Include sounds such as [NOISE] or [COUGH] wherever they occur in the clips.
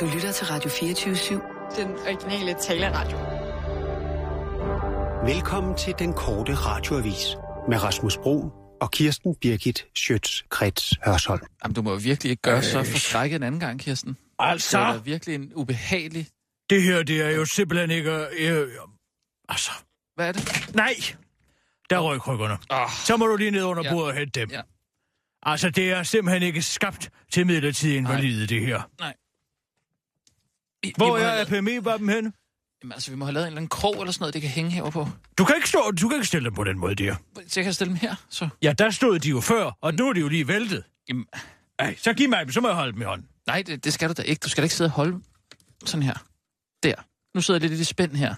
Du lytter til Radio 24-7. Den originale taleradio. Velkommen til den korte radioavis med Rasmus Bro og Kirsten Birgit Schøtz-Krets Hørsholm. Jamen, du må virkelig ikke gøre så forskrækket en anden gang, Kirsten. Altså, Det er virkelig en ubehagelig... det her, det er jo simpelthen ikke... Øh, altså, Hvad er det? nej! Der røg krykkerne. Oh, Så må du lige ned under Ja. bordet og hente dem. Ja. Altså, det er simpelthen ikke skabt til midlertidig invalide, det her. nej. Vi, Hvor er APMI-vappen henne? Jamen, altså, vi må have lavet en eller anden krog eller sådan noget, det kan hænge her på. Du kan ikke stå, du kan ikke stille dem på den måde, der. Så jeg kan stille dem her, så... Ja, der stod de jo før, og nu er de jo lige væltet. Jamen, Ej, så giv mig dem, så må jeg holde dem i hånden. nej, det, det skal du da ikke. Du skal da ikke sidde og holde sådan her. Der. Nu sidder jeg lidt i det spænd her.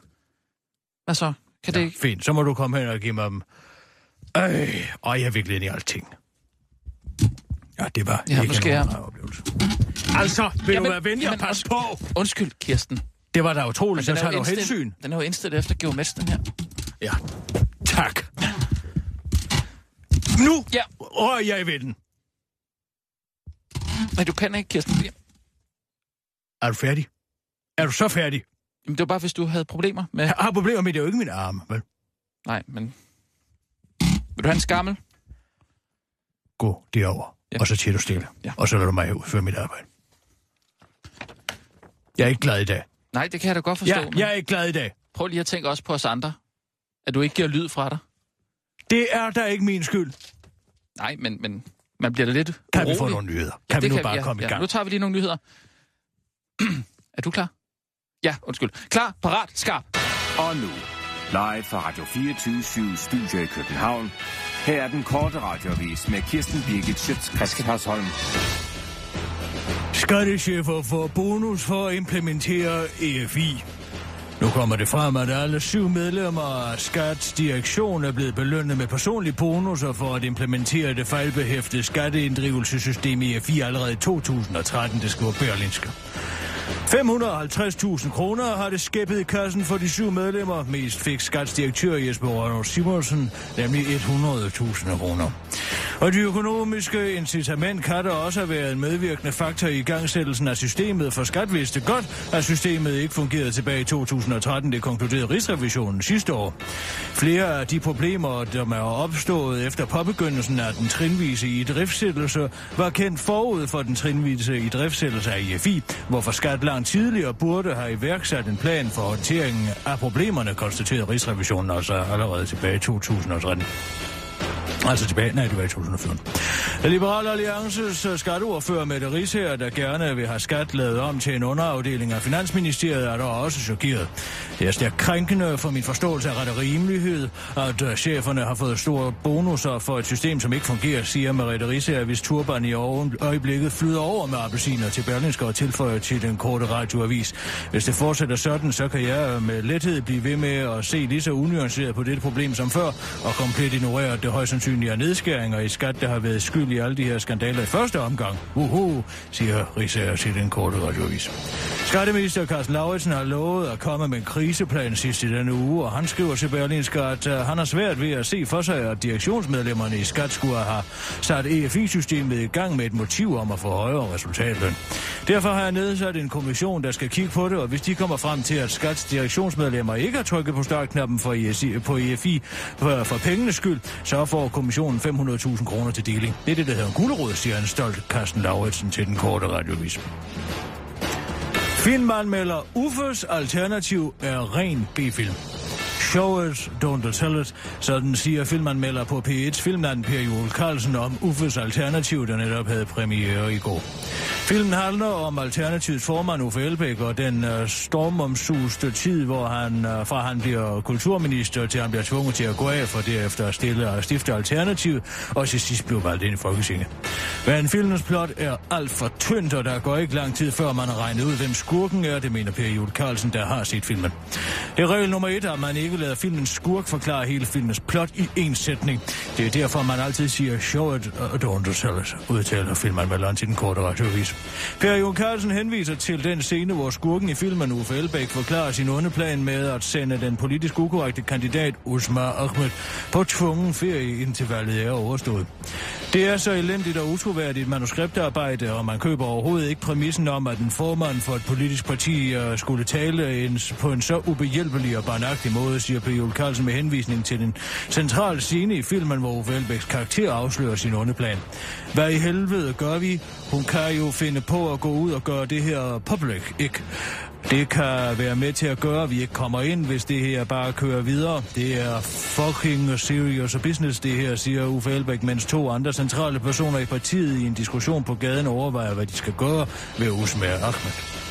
Hvad så? Kan det Ja, ikke? fint, så må du komme hen og give mig dem. Øh, og jeg er virkelig ind i alting. Ja, det var Ja, ikke rar oplevelse. Altså, vil Jamen, du være venlig og passe på? Undskyld, Kirsten. Det var da utroligt, så er tager jo du hensyn. Den er jo indstillet efter geometri, den her. Ja, tak. Nu Ja. røg jeg ved den. Nej, du kan ikke, Kirsten. Er du færdig? Er du så færdig? Jamen, det var bare, hvis du havde problemer med... Jeg har problemer med, det er jo ikke min arme, vel? Nej, men... Vil du have en skammel? Gå derover, Ja. og så tiger du stille. Ja. Og så lader du mig udføre mit arbejde. Jeg er ikke glad i dag. Nej, det kan jeg da godt forstå. Ja, men jeg er ikke glad i dag. Prøv lige at tænke også på os andre. At du ikke giver lyd fra dig. Det er da ikke min skyld. Nej, men, men man bliver da lidt Kan urolig. vi få nogle nyheder? Kan Ja, vi det nu kan bare ja, komme i ja. gang? Nu tager vi lige nogle nyheder. [CLEARS THROAT] er du klar? Ja, undskyld. Klar, parat, skarp. Og nu, live fra Radio 24 Studio i København. Her er den korte radiovis med Kirsten Birgit Schøtzgrads Hasholm. Skattechefer får bonus for at implementere EFI. Nu kommer det frem, at alle syv medlemmer af Skats direktion er blevet belønnet med personlige bonusser for at implementere det fejlbehæftede skatteinddrivelsessystem EFI allerede i 2013, det skriver Berlinske. 550.000 kroner har det skæppet i kassen for de syv medlemmer. Mest fik skatsdirektør Jesper Rønner Simonsen, nemlig 100.000 kroner. Og de økonomiske incitament kan da også have været en medvirkende faktor i gangsættelsen af systemet, for skat vidste godt, at systemet ikke fungerede tilbage i 2013, det konkluderede Rigsrevisionen sidste år. Flere af de problemer, der er opstået efter påbegyndelsen af den trinvise i driftsættelse, var kendt forud for den trinvise i driftsættelse af IFI, hvorfor skat langt tidligere burde have iværksat en plan for håndteringen af problemerne, konstaterede Rigsrevisionen altså allerede tilbage i 2013. Altså tilbage, nej, det var i 2014. Liberal Alliances øh, skatteordfører Mette Risager, der gerne vil have skat lavet om til en underafdeling af Finansministeriet, er der også chokeret. Det er stærkt krænkende for min forståelse af ret og rimelighed, at øh, cheferne har fået store bonusser for et system, som ikke fungerer, siger Mette Ries her, hvis turban i øjeblikket flyder over med appelsiner til Berlingske og tilføjer til den korte radioavis. Hvis det fortsætter sådan, så kan jeg øh, med lethed blive ved med at se lige så unuanceret på dette problem som før, og komplet ignorere, det højst sandsynligt er nedskæringer i skat, der har været skyld i alle de her skandaler i første omgang. Uhu, siger Risager til den korte radiovis. Skatteminister Carsten Lauritsen har lovet at komme med en kriseplan sidst i denne uge, og han skriver til Berlinske, at øh, han har svært ved at se for sig, at direktionsmedlemmerne i skat skulle have sat EFI-systemet i gang med et motiv om at få højere resultatløn. Derfor har jeg nedsat en kommission, der skal kigge på det, og hvis de kommer frem til, at skats direktionsmedlemmer ikke har trykket på startknappen for EFI, på EFI for, for pengenes skyld, så får kommissionen 500.000 kroner til deling. Det er det, der hedder en gulerod, siger han stolt Carsten Lauritsen til den korte radiovis. Filmanmelder Uffes alternativ er ren B-film. Show it, don't tell it, sådan siger filmanmelder på P1's Filmland Per Juel Carlsen om Uffes alternativ, der netop havde premiere i går. Filmen handler om Alternativets formand Uffe Elbæk og den uh, stormomsuste tid, hvor han uh, fra han bliver kulturminister til han bliver tvunget til at gå af for derefter at stille og stifte Alternativ og til sidst blev valgt ind i Folketinget. Men filmens plot er alt for tyndt, og der går ikke lang tid før man har regnet ud, hvem skurken er, det mener Per Juel Carlsen, der har set filmen. Det er regel nummer et, at man ikke lader filmens skurk forklare hele filmens plot i én sætning. Det er derfor, man altid siger, show it, uh, don't sell it, udtaler filmanmelderen til den korte radiovis. Per Jon Carlsen henviser til den scene, hvor skurken i filmen Uffe Elbæk forklarer sin onde plan med at sende den politisk ukorrekte kandidat Usma Ahmed på tvungen ferie, indtil valget er overstået. Det er så elendigt og utroværdigt manuskriptarbejde, og man køber overhovedet ikke præmissen om, at en formand for et politisk parti øh, skulle tale en, på en så ubehjælpelig og barnagtig måde, siger P. Jule Carlsen med henvisning til den centrale scene i filmen, hvor Uffe Elbæks karakter afslører sin onde plan. Hvad i helvede gør vi? Hun kan jo finde på at gå ud og gøre det her public, ikke? Det kan være med til at gøre, at vi ikke kommer ind, hvis det her bare kører videre. Det er fucking serious business, det her, siger Uffe Elbæk, mens to andre centrale personer i partiet i en diskussion på gaden overvejer, hvad de skal gøre ved Usmer Ahmed.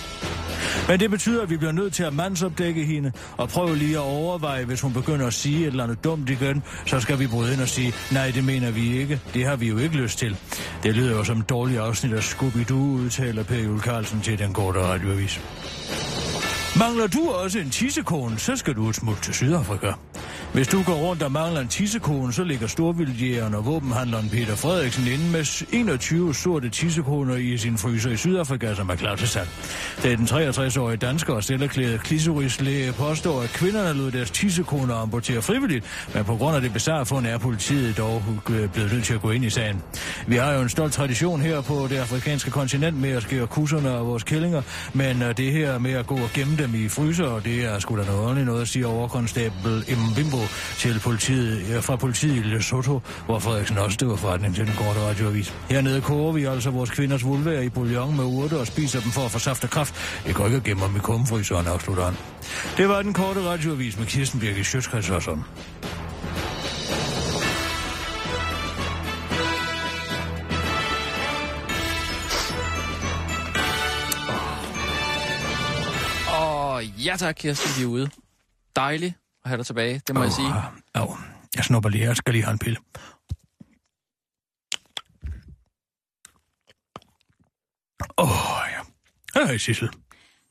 Men det betyder, at vi bliver nødt til at mandsopdække hende og prøve lige at overveje, hvis hun begynder at sige et eller andet dumt igen, så skal vi bryde ind og sige, nej, det mener vi ikke. Det har vi jo ikke lyst til. Det lyder jo som et dårligt afsnit af Scooby-Doo, udtaler Per Jule Carlsen til den korte radioavis. Mangler du også en tissekone, så skal du et smut til Sydafrika. Hvis du går rundt og mangler en tissekone, så ligger storvildjægeren og våbenhandleren Peter Frederiksen inde med 21 sorte tissekoner i sin fryser i Sydafrika, som er klar til salg. Det er den 63-årige dansker og selverklærede klisorislæge påstår, at kvinderne lod deres tissekoner amputere frivilligt, men på grund af det bizarre fund er politiet dog øh, blevet nødt til at gå ind i sagen. Vi har jo en stolt tradition her på det afrikanske kontinent med at skære kusserne og vores kællinger, men øh, det her med at gå og gemme dem i fryser, og det er sgu da noget ordentligt noget, siger overkonstabel Mbimbo til politiet, fra politiet i Lesotho, hvor Frederiksen også støver var forretning til den korte radioavis. Hernede koger vi altså vores kvinders vulværer i bouillon med urter og spiser dem for at få saft og kraft. Jeg går ikke at gemme dem i kummefryseren, afslutter han. Det var den korte radioavis med Kirsten Birgit Sjøtskreds og sådan. Og ja tak, Kirsten, vi er ude. Dejligt at have dig tilbage, det må oh, jeg sige. Ja, oh, jeg snupper lige, jeg skal lige have en pille. Åh, oh, ja. Hej, Sissel.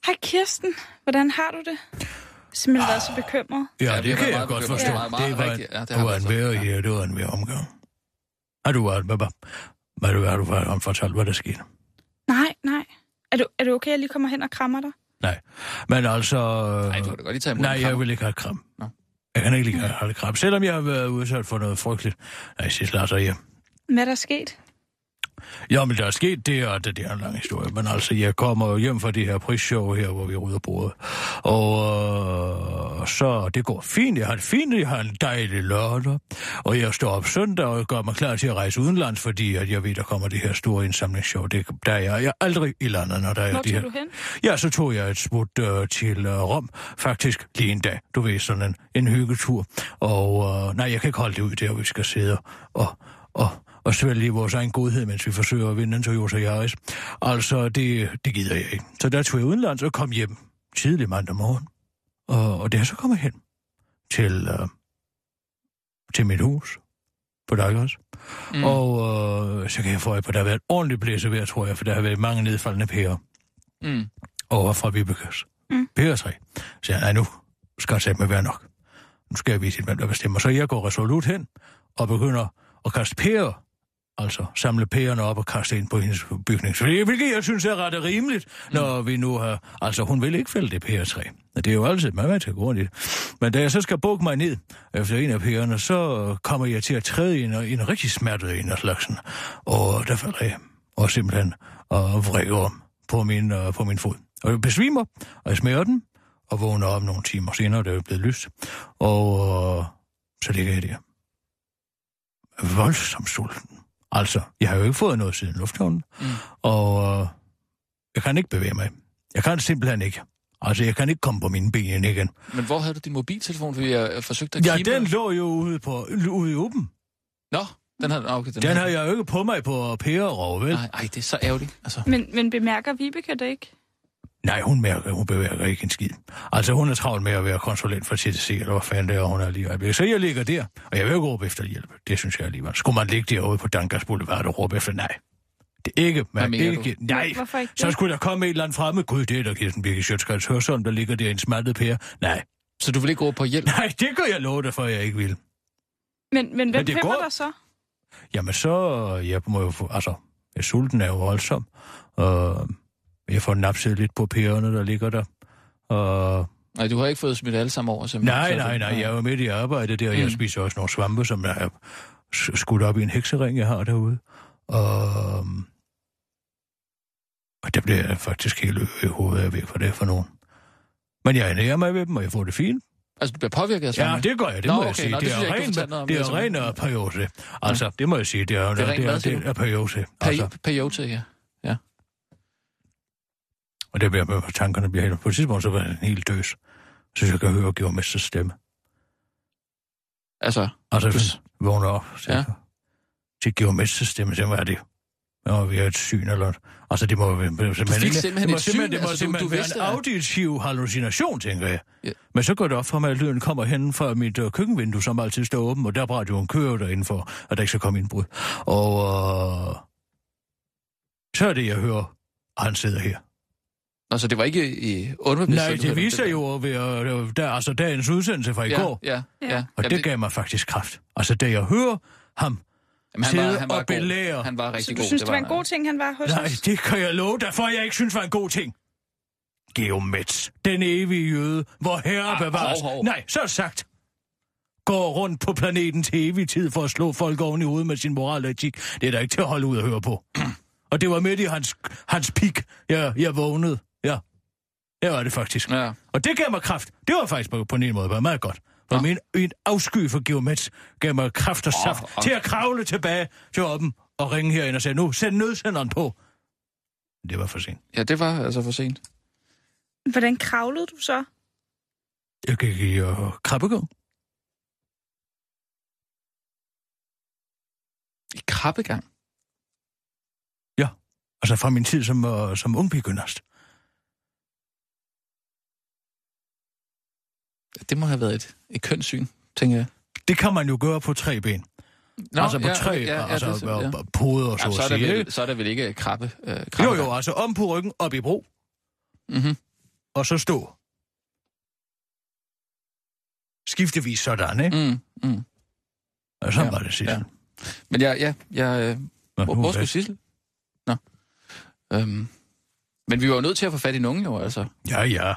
Hej, Kirsten. Hvordan har du det? Simpelthen været så bekymret. Ja, det, det kan jeg godt forstå. Ja. Det var, en, ja, det, det var en værre, ja, det var en værre omgang. Har du været med, hvad, hvad, har du fortalt, hvad der skete? Nej, nej. Er du, er du okay, at jeg lige kommer hen og krammer dig? Nej, men altså... Nej, du kan da godt lige tage imod Nej, jeg vil ikke have kram. Nå. Jeg kan ikke lige have kram, selvom jeg har været udsat for noget frygteligt. Nej, sidst lader sig hjem. Hvad er der sket? Ja, men der er sket det, og det, det er en lang historie. Men altså, jeg kommer jo hjem fra det her prisshow her, hvor vi rydder bordet. Og øh, så, det går fint. Jeg har det fint, jeg har en dejlig lørdag. Og jeg står op søndag og gør mig klar til at rejse udenlands, fordi at jeg ved, der kommer det her store indsamlingsshow. Det, der er jeg, jeg er aldrig i landet, når der er Hvor det her. du hen? Ja, så tog jeg et smut øh, til øh, Rom. Faktisk lige en dag. Du ved, sådan en, en hyggetur. Og øh, nej, jeg kan ikke holde det ud der, hvor vi skal sidde og, og og svælge vores egen godhed, mens vi forsøger at vinde en Toyota Yaris. Altså, det, det gider jeg ikke. Så der tog jeg udenlands og kom hjem tidlig mandag morgen. Og, og det er så kommet hen til, uh, til mit hus på Dagers. Mm. Og uh, så kan jeg få på, der har været ordentligt blæsevejr, tror jeg, for der har været mange nedfaldende pærer. Mm. Over fra Vibekøs. Mm. Pæretræ. Så jeg, nej, nu skal jeg sætte mig være nok. Nu skal jeg vise, hvem der bestemmer. Så jeg går resolut hen og begynder at kaste pærer altså samle pærerne op og kaste ind på hendes bygning. Hvilket jeg synes er ret rimeligt, når mm. vi nu har... Altså, hun vil ikke fælde det pæretræ. Det er jo altid meget til grund i det. Men da jeg så skal bukke mig ned efter en af pærerne, så kommer jeg til at træde en, en rigtig smertet en af slagsen. Og der falder jeg og simpelthen og vrikker på min, uh, på min fod. Og jeg besvimer, og jeg smager den, og vågner op nogle timer senere, da det er blevet lyst. Og uh, så ligger jeg der. Voldsomt sulten. Altså, jeg har jo ikke fået noget siden lufthavnen, mm. og øh, jeg kan ikke bevæge mig. Jeg kan simpelthen ikke. Altså, jeg kan ikke komme på mine ben igen. Men hvor havde du din mobiltelefon, fordi jeg forsøgte at Ja, kigge den lå jo ude, på, ude i åben. Nå, den har, okay, den, Den har jeg jo ikke på mig på pærerov, vel? Nej, ej, det er så ærgerligt. Altså. Men, men bemærker Vibeke det ikke? Nej, hun mærker, hun bevæger ikke en skid. Altså, hun er travlt med at være konsulent for TTC, eller hvad fanden det er, hun er lige øjeblik. Så jeg ligger der, og jeg vil jo råbe efter hjælp. Det synes jeg alligevel. Skulle man ligge derude på Dankers Boulevard og råbe efter? Nej. Det er ikke, man ikke, du? nej, ikke så det? skulle der komme et eller andet fremme. Gud, det er der Kirsten Birgit Sjøtskreds Hørsholm, der ligger der i en smattet pære. Nej, Så du vil ikke råbe på hjælp? nej, det gør jeg love dig for, jeg ikke vil. Men, men hvem det finder går. der så? Jamen så, jeg må jo få, altså, jeg sulten er jo voldsom, og jeg får napset lidt på pærerne, der ligger der. Og Nej, du har ikke fået smidt alle sammen over? Simpelthen. Nej, nej, nej, jeg er jo midt i arbejde der, og jeg Mm. spiser også nogle svampe, som er s- skudt op i en heksering, jeg har derude. Og, og der bliver jeg faktisk helt i hovedet af, væk, hvad det for nogen. Men jeg ernærer mig ved dem, og jeg får det fint. Altså, du bliver påvirket af Ja, sådan det gør jeg, det Nå, må jeg okay, sige. nå, det det, jeg er ren, om, det er altså. ren periode. Altså, det må jeg sige. Det er, Det er det er, det er periode. Altså, Peri- Peyote, ja. Og det bliver tankerne bliver helt... På et tidspunkt, så var jeg helt døs. Så jeg kan høre Georg Mesters stemme. Altså, Altså, Du hvis vågner op, så Ja. ja. til Georg Mesters stemme, så hvad er det? Nå, vi har et syn eller noget. Altså, det må være simpelthen... fik simpelthen det må et syn? simpelthen, det må Altså, du- simpelthen du være vidste, en auditiv hallucination, tænker jeg. Ja. Men så går det op for mig, at lyden kommer hen fra mit øh, køkkenvindue, som altid står åbent, og der er radioen kører derinde for, at der ikke skal komme indbrud. Og øh, så er det, jeg hører, at han sidder her. Altså, det var ikke i underbevidstheden. Nej, det viser der. jo ved, øh, der, altså dagens udsendelse fra i Ja, går. ja, ja. Ja. Og Jamen, det gav mig faktisk kraft. Altså, da jeg hører ham jamen, sidde og god. belære. Han var Så rigtig du god. synes, det var en god ting, han var hos Nej, os? det kan jeg love dig for, jeg ikke synes var en god ting. Geomets, den evige jøde, hvor herre Ah, bevares. hov, hov. Nej, så sagt. Går rundt på planeten til evig tid for at slå folk oven i hovedet med sin moral og etik. Det er da ikke til at holde ud og høre på. [CLEARS THROAT] og det var midt i hans, hans pik, jeg, jeg vågnede. Ja, det var det faktisk. Ja. Og det gav mig kraft. Det var faktisk på, på en måde bare meget godt. For Nå. min en afsky for Geomets gav mig kraft og saft og- til at kravle tilbage til oppen og ringe herind og sige, nu send nødsenderen på. Det var for sent. ja, det var altså for sent. Hvordan kravlede du så? Jeg gik i uh, krabbegang. I krabbegang. Altså fra min tid som, uh, som ung Det må have været et, et kønssyn, tænker jeg. Det kan man jo gøre på tre ben. Nå, altså på ja, tre, ja, ja, altså det- ja. ja. poder, så Jamen, så, er sige. vel, ikke? så er der vel ikke krabbe, øh, Jo, krabbegang? jo, altså om på ryggen, op i bro, Mm-hmm. og så stå. Skiftevis sådan, ikke? Mm, mm. Og sådan Ja, var det sidst. ja. Men ja, ja, jeg, øh, Nå, hvor, hvor skulle det- Sissel? Nå. Øhm. Men vi var jo nødt til at få fat i nogen jo, altså. Ja, ja.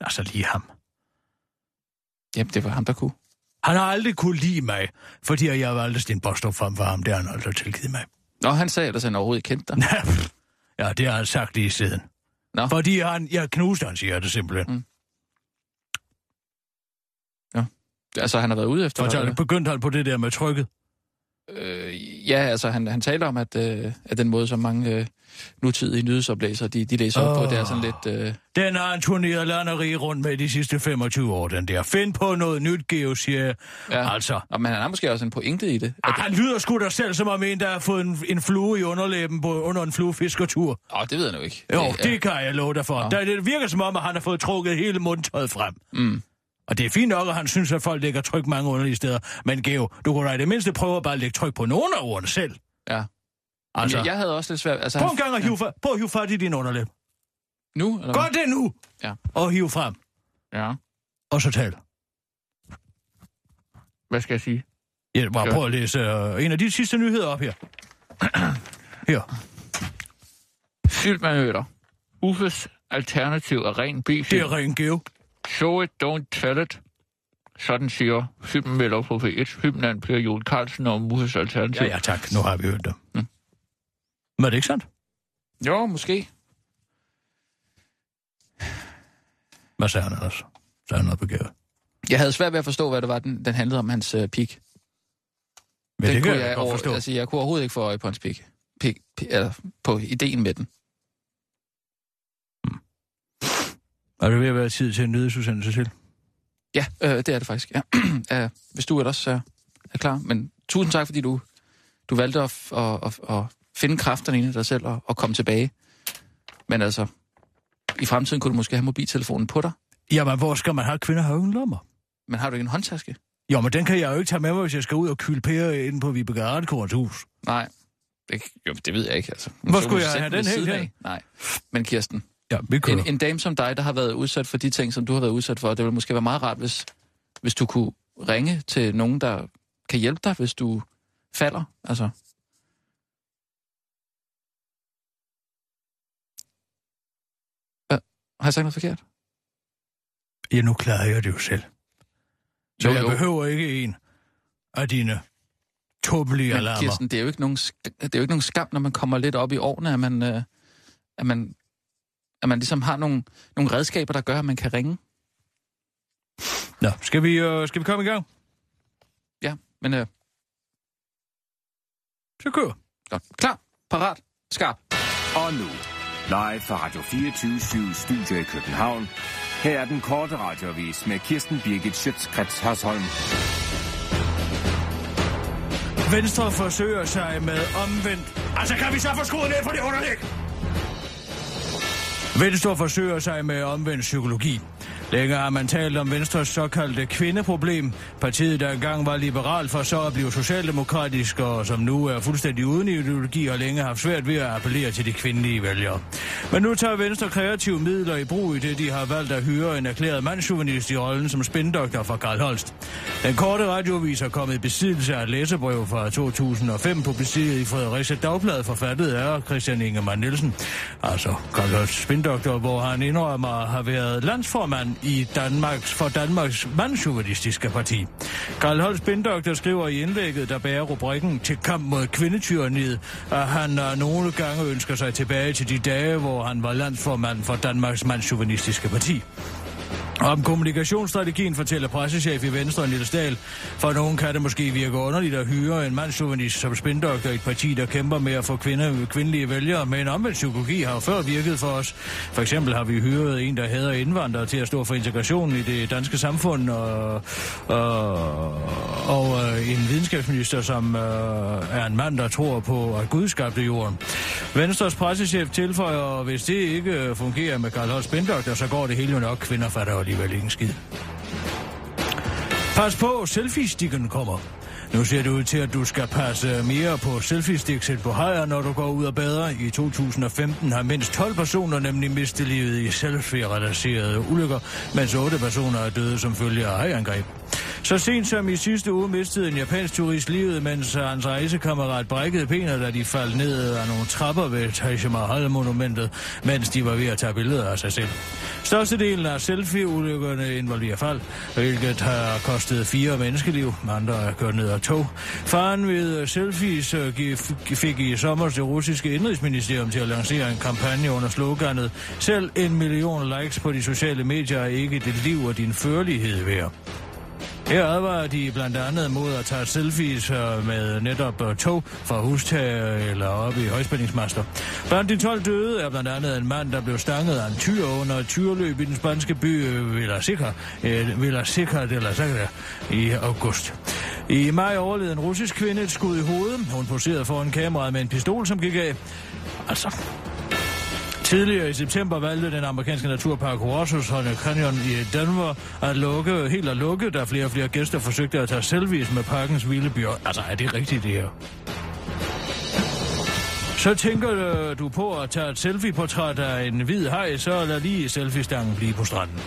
Altså lige ham. Jamen, det var ham, der kunne. Han har aldrig kunne lide mig, fordi jeg aldrig Sten Bostrup frem for ham. Det har han aldrig tilgivet mig. Nå, han sagde ellers, at han overhovedet kendte dig. [LAUGHS] ja, det har han sagt lige siden. Nå. Fordi han, jeg knuste hans hjerte simpelthen. Mm. Altså, han har været ude efter For dig, så eller? begyndte han på det der med trykket. Øh, ja, altså, han, han taler om, at, øh, at den måde, som mange øh, nutidige nyhedsoplæsere, de, de læser op på, det er sådan lidt... Øh, Den har han turneret land og rige rundt med de sidste 25 år, den der. Find på noget nyt, Geo, siger ja. Altså, Nå, men han har måske også en pointe i det. At, ah, han lyder sgu da selv som om en, der har fået en, en flue i underlæben på, under en fluefiskertur. åh, det ved jeg nu ikke. Jo, ja. det kan jeg love dig for. Nå. Der, det virker som om, at han har fået trukket hele mundtøjet frem. Mm. Og det er fint nok, at han synes, at folk lægger tryk mange underlige steder. Men Geo, du kunne da i det mindste prøve at bare lægge tryk på nogle af ordene selv. Ja. Altså, jeg, jeg havde også lidt svært... Altså, prøv en gang at hive, fa- prøv at hive fat i din underlæb. Nu? Eller Gør det nu! Ja. Og hive frem. Ja. Og så tal. Hvad skal jeg sige? Jeg bare Ja. prøv at læse uh, en af de sidste nyheder op her. [CLEARS THROAT] her. Filmanøler. Uffes alternativ er ren Det B-film. er ren Geo. Show it, don't tell it. Sådan siger filmmelder på P1. Filmland Per Joel Carlsen om Uffes alternativ. Ja, ja, tak. Nu har vi hørt det. Mm. Men er det ikke sandt? Jo, måske. Hvad sagde han ellers? Så er han noget begavet. Jeg havde svært ved at forstå, hvad det var, den, den handlede om, hans øh, pik. Men den det kunne jeg, jeg, godt over, forstå. altså, jeg kunne overhovedet ikke få øje på hans pik. pik, pik eller på ideen med den. Er det ved at være tid til en nyhedsudsendelse til? Ja, øh, det er det faktisk. Ja. [CLEARS THROAT] uh, hvis du ellers er, er klar. Men tusind tak, fordi du, du valgte at, at, at, at finde kræfterne inde i dig selv og, og komme tilbage. Men altså, i fremtiden kunne du måske have mobiltelefonen på dig. Jamen, hvor skal man have kvinder have uden lommer? Men har du ikke en håndtaske? Jo, men den kan jeg jo ikke tage med mig, hvis jeg skal ud og kylde pære inde på Vibeke Ardekorns hus. Nej. Det, jo, det ved jeg ikke, altså. Hvor skulle jeg have den helt af. Nej. Men Kirsten, Ja, vi kører. en, en dame som dig, der har været udsat for de ting, som du har været udsat for, det ville måske være meget rart, hvis, hvis du kunne ringe til nogen, der kan hjælpe dig, hvis du falder. Altså, Hvad? Har jeg sagt noget forkert? Ja, nu klarer jeg det jo selv. Så Jo, jeg jo. behøver ikke en af dine tåbelige alarmer. Kirsten, det er, jo ikke nogen, det er jo ikke nogen skam, når man kommer lidt op i årene, at man, øh, at man, at man ligesom har nogle, nogle redskaber, der gør, at man kan ringe. Nå, skal vi, øh, skal vi komme i gang? Ja, men øh, Så kør. godt. Klar, parat, skarp. Og nu, live fra Radio 24 Studio i København. Her er den korte radiovis med Kirsten Birgit Schøtzgrads Hasholm. Venstre forsøger sig med omvendt... Altså, kan vi så få skruet ned for det underlæg? Venstre forsøger sig med omvendt psykologi. Længe har man talt om Venstres såkaldte kvindeproblem. Partiet, der engang var liberalt for så at blive socialdemokratisk, og som nu er fuldstændig uden ideologi, har længe haft svært ved at appellere til de kvindelige vælgere. Men nu tager Venstre kreative midler i brug i det, de har valgt at hyre en erklæret mandsjuvenist i rollen som spindoktor for Karl Holst. Den korte radiovis er kommet i besiddelse af et læsebrev fra 2005 publiceret i Fredericia Dagblad, forfattet af Christian Ingemann Nielsen. Altså Karl Holst spindoktor, hvor han indrømmer at have været landsformand i Danmarks, for Danmarks mandsjuvenistiske parti. Karl Holst spindoktor skriver i indlægget, der bærer rubrikken til kamp mod kvindetyreniet, at han øh, nogle gange ønsker sig tilbage til de dage, hvor han var landsformand for Danmarks mandsjuvenistiske parti. Om kommunikationsstrategien fortæller pressechef i Venstre, Niels Dahl. For nogen kan det måske virke underligt at hyre en mandsjuvenist som spindoktor i et parti, der kæmper med at få kvinder, kvindelige vælgere. Men omvendt psykologi har jo før virket for os. For eksempel har vi hyret en, der hader indvandrere til at stå for integrationen i det danske samfund. Og, og, og øh, en videnskabsminister, som øh, er en mand, der tror på, at Gud skabte jorden. Venstres pressechef tilføjer, at hvis det ikke øh, fungerer med Karl Holst spindoktor, så går det hele jo nok. Kvinder fatter alligevel ikke en skid. Pas på, selfie-stikken kommer. Nu ser det ud til, at du skal passe mere på selfie-sticks end på hajer, når du går ud og bader. I 2015 har mindst 12 personer nemlig mistet livet i selfie-relaterede ulykker, mens 8 personer er døde som følge af hajangreb. Så sent som i sidste uge mistede en japansk turist livet, mens hans rejsekammerat brækkede benet, da de faldt ned af nogle trapper ved Taj Mahal-monumentet, mens de var ved at tage billeder af sig selv. Størstedelen af selfie-ulykkerne involverer fald, hvilket har kostet fire menneskeliv. Andre er kørt ned af tog. Faren ved øh, selfies øh, fik i sommer det russiske indrigsministerium til at lancere en kampagne under sloganet Selv en million likes på de sociale medier er ikke dit liv og din førlighed værd. Her advarer de blandt andet mod at tage selfies øh, med netop tog fra hustag eller oppe i højspændingsmaster. Blandt de 12 døde er blandt andet en mand, der blev stanget af en tyr under et tyrløb i den spanske by øh, Villa Villa de la Sagra i august. I maj overlevede en russisk kvinde et skud i hovedet. Hun poserede foran kameraet med en pistol, som gik af. Altså, Tidligere i september valgte den amerikanske naturpark Horses Honey Canyon i Denver at lukke, helt at lukke, da flere og flere gæster forsøgte at tage selfies med parkens vilde bjørn. Altså, er det rigtigt det her? Så tænker øh, du på at tage et selfie-portræt af en hvid haj, så lad lige selfie-stangen blive på stranden.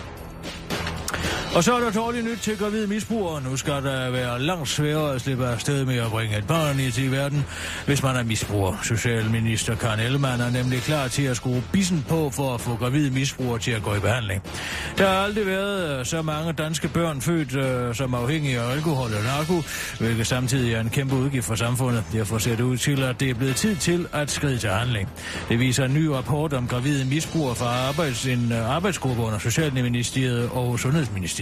Og så er der dårligt nyt til gravide misbrugere. Nu skal der være langt sværere at slippe afsted med at bringe et barn i til verden, hvis man er misbruger. Socialminister Karen Ellemann er nemlig klar til at skrue bissen på for at få gravide misbrugere til at gå i behandling. Der har aldrig været øh, så mange danske børn født øh, som afhængige af alkohol og narko, hvilket samtidig er en kæmpe udgift for samfundet. Derfor ser det ud til, at det er blevet tid til at skride til handling. Det viser en ny rapport om gravide misbrugere fra arbejds, en øh, arbejdsgruppe under Socialministeriet og Sundhedsministeriet.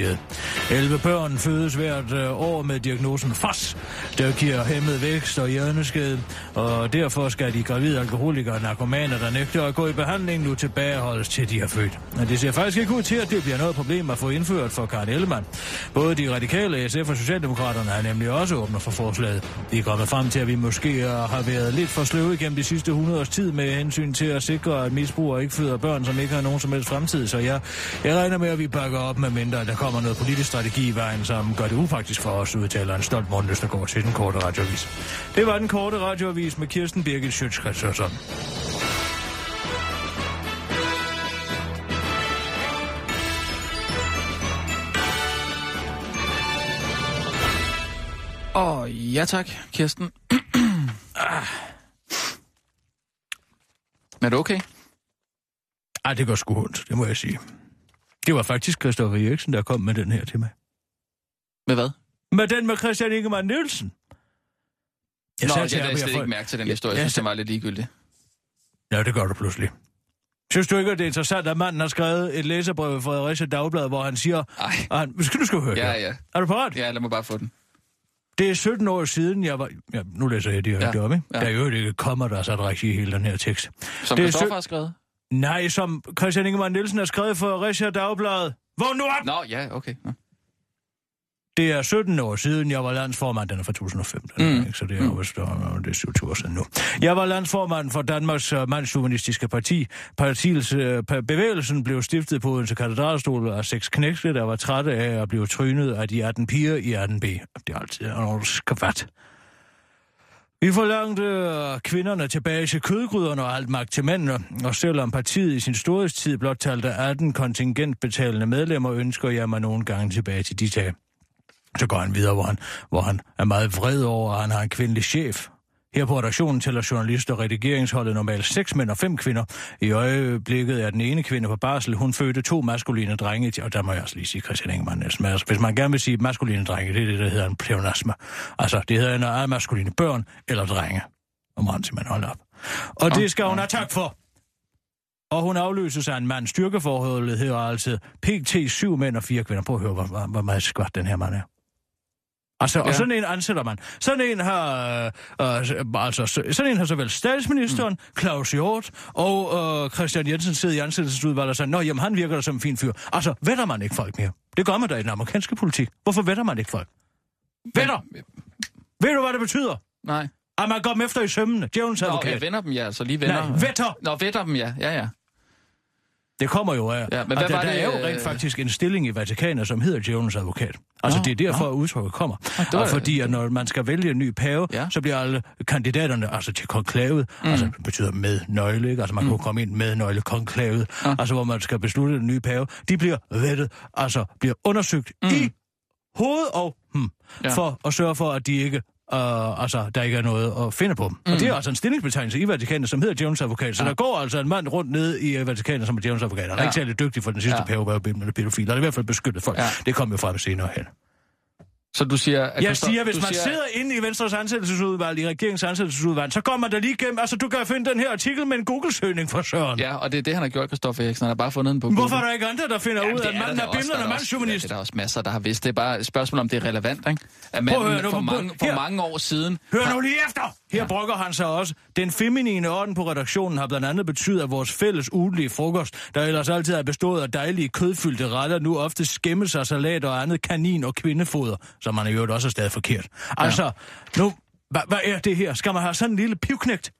11 børn fødes hvert øh, år med diagnosen FAS, der giver hæmmet vækst og hjerneskade, og derfor skal de gravide alkoholikere og narkomaner, der nægter at gå i behandling, nu tilbageholdes til de har født. Men det ser faktisk ikke ud til, at det bliver noget problem at få indført for Karen Ellemann. Både de radikale, SF og Socialdemokraterne er nemlig også åbne for forslaget. De er kommet frem til, at vi måske har været lidt for sløve igennem de sidste 100 års tid med hensyn til at sikre, at misbrugere ikke føder børn, som ikke har nogen som helst fremtid. Så jeg, jeg regner med, at vi bakker op med mindre, at der kommer noget politisk strategi i vejen, som gør det upraktisk for os, udtaler en stolt Morten Østergaard til den korte radioavis. Det var den korte radioavis med Kirsten Birgit Schøtz Og ja tak, Kirsten. [CLEARS THROAT] ah. Er det okay? Ej, det går sgu ondt, det må jeg sige. Det var faktisk Christoffer Eriksen, der kom med den her til mig. Med hvad? Med den med Christian Ingemann Nielsen. Jeg Nå, sagde jeg jeg slet ikke mærke til den Ja, historie. Jeg jeg synes, den var lidt ligegyldig. Ja, det gør du pludselig. Synes du ikke, at det er interessant, at manden har skrevet et læserbrev i Fredericia Dagblad, hvor han siger... Ej. at Han, skal du skal høre Ja, det. ja. Er du parat? Ja, lad mig bare få den. Det er 17 år siden, jeg var... Ja, nu læser jeg det her Ja, ja. ikke? ja. Der er jo ikke kommer, der er sat rigtigt i hele den her tekst. Som Det er Christoffer sø- har skrevet? Nej, som Christian Ingemann Nielsen har skrevet i Fredericia Dagblad. Hvor nu op! Nå, ja, okay. Nå. Det er 17 år siden, jeg var landsformand. Den er fra 2015, mm. ikke? så det er jo vist, øh, det er 7 år siden nu. Jeg var landsformand for Danmarks uh, mandsjuvenistiske parti. Partiets uh, bevægelsen blev stiftet på Odense Katedralstol af seks knægte, der var trætte af at blive trynet af de 18 piger i 18B. Det er altid en skvat. Vi forlangte kvinderne tilbage til kødgryderne og alt magt til mændene, og selvom partiet i sin storhedstid blot talte 18 kontingentbetalende medlemmer, ønsker jeg mig nogle gange tilbage til de dage. Så går han videre, hvor han, hvor han er meget vred over, at han har en kvindelig chef. Her på redaktionen tæller journalister og redigeringsholdet normalt seks mænd og fem kvinder. I øjeblikket er den ene kvinde på barsel. Hun fødte to maskuline drenge, og der må jeg også lige sige Christian Ingemann Nielsen. men Hvis man gerne vil sige maskuline drenge, det er det, der hedder en pleonasme. Altså, det hedder, når er maskuline børn eller drenge. Og man han simpelthen holde op. Og det skal hun have tak for. Og hun afløses af en mand. Styrkeforholdet hedder altså PT 7 mænd og fire kvinder. Prøv at høre, hvor, hvor, hvor meget skvat den her mand er. Altså, ja. Ja. og sådan en ansætter man. Sådan en har, øh, øh, altså, så- sådan en har såvel statsministeren, mm. Claus Hjort og øh, Christian Jensen sidder i ansættelsesudvalget og siger, nå, jamen han virker da som en fin fyr. Altså, vetter man ikke folk mere? Det gør man da i den amerikanske politik. Hvorfor vetter man ikke folk? Vetter! Ved du, hvad det betyder? Nej. At man går dem efter i sømmene. Djævelens Nå, advokat. jeg vender dem, ja. Altså lige vender. Nej, vetter! Nå, vetter dem, ja. Ja, ja. Det kommer jo af. Ja, men hvad der, var der det, er jo øh, rent faktisk en stilling i Vatikanet, som hedder djævelens advokat. Altså, Nå, det er derfor, nå. at udtrykket kommer. var og fordi, at når man skal vælge en ny pave, Ja. så bliver alle kandidaterne, altså til konklavet, mm. altså det betyder med nøgle, ikke? Altså man mm. kan komme ind med nøgle konklavet, Ja. altså hvor man skal beslutte en ny pave, de bliver vettet, altså bliver undersøgt mm. i hoved og hmm, ja. for at sørge for, at de ikke Uh, altså, der ikke er noget at finde på dem. Mm. Og det er altså en stillingsbetegnelse i Vatikanet, som hedder djævelens advokat. Så Ja. der går altså en mand rundt nede i uh, Vatikanet, som er advokat. Han er Ja. ikke særlig dygtig for den sidste Ja. pave, var pædofil. Han er i hvert fald beskyttet folk. Ja. Det kom jo frem senere hen. Så du siger... At Jeg siger, hvis man siger, sidder inde i Venstres ansættelsesudvalg, i regeringens ansættelsesudvalg, så man da lige igennem. Altså, du kan finde den her artikel med en Google-søgning for Søren. Ja, og det er det, han har gjort, Christoffer Eriksen. Han har bare fundet den på Google. Hvorfor er der ikke andre, der finder Jamen, ud af, at der manden er bimlerne Der er også- mandsjuvenist? Ja, det er der også masser, der har vidst. Det er bare et spørgsmål, om det er relevant, ikke? At Prøv manden høre nu, for, prøv- mange, for her. mange år siden... Hør har- nu lige efter! Her ja. brokker han sig også. Den feminine orden på redaktionen har blandt andet betydet, at vores fælles ugenlige frokost, der ellers altid er bestået af dejlige kødfyldte retter, nu ofte skæmmes af salat og andet kanin- og kvindefoder, som man i øvrigt også er stadig forkert. Altså, nu, hvad, hvad er det her? Skal man have sådan en lille pivknægt?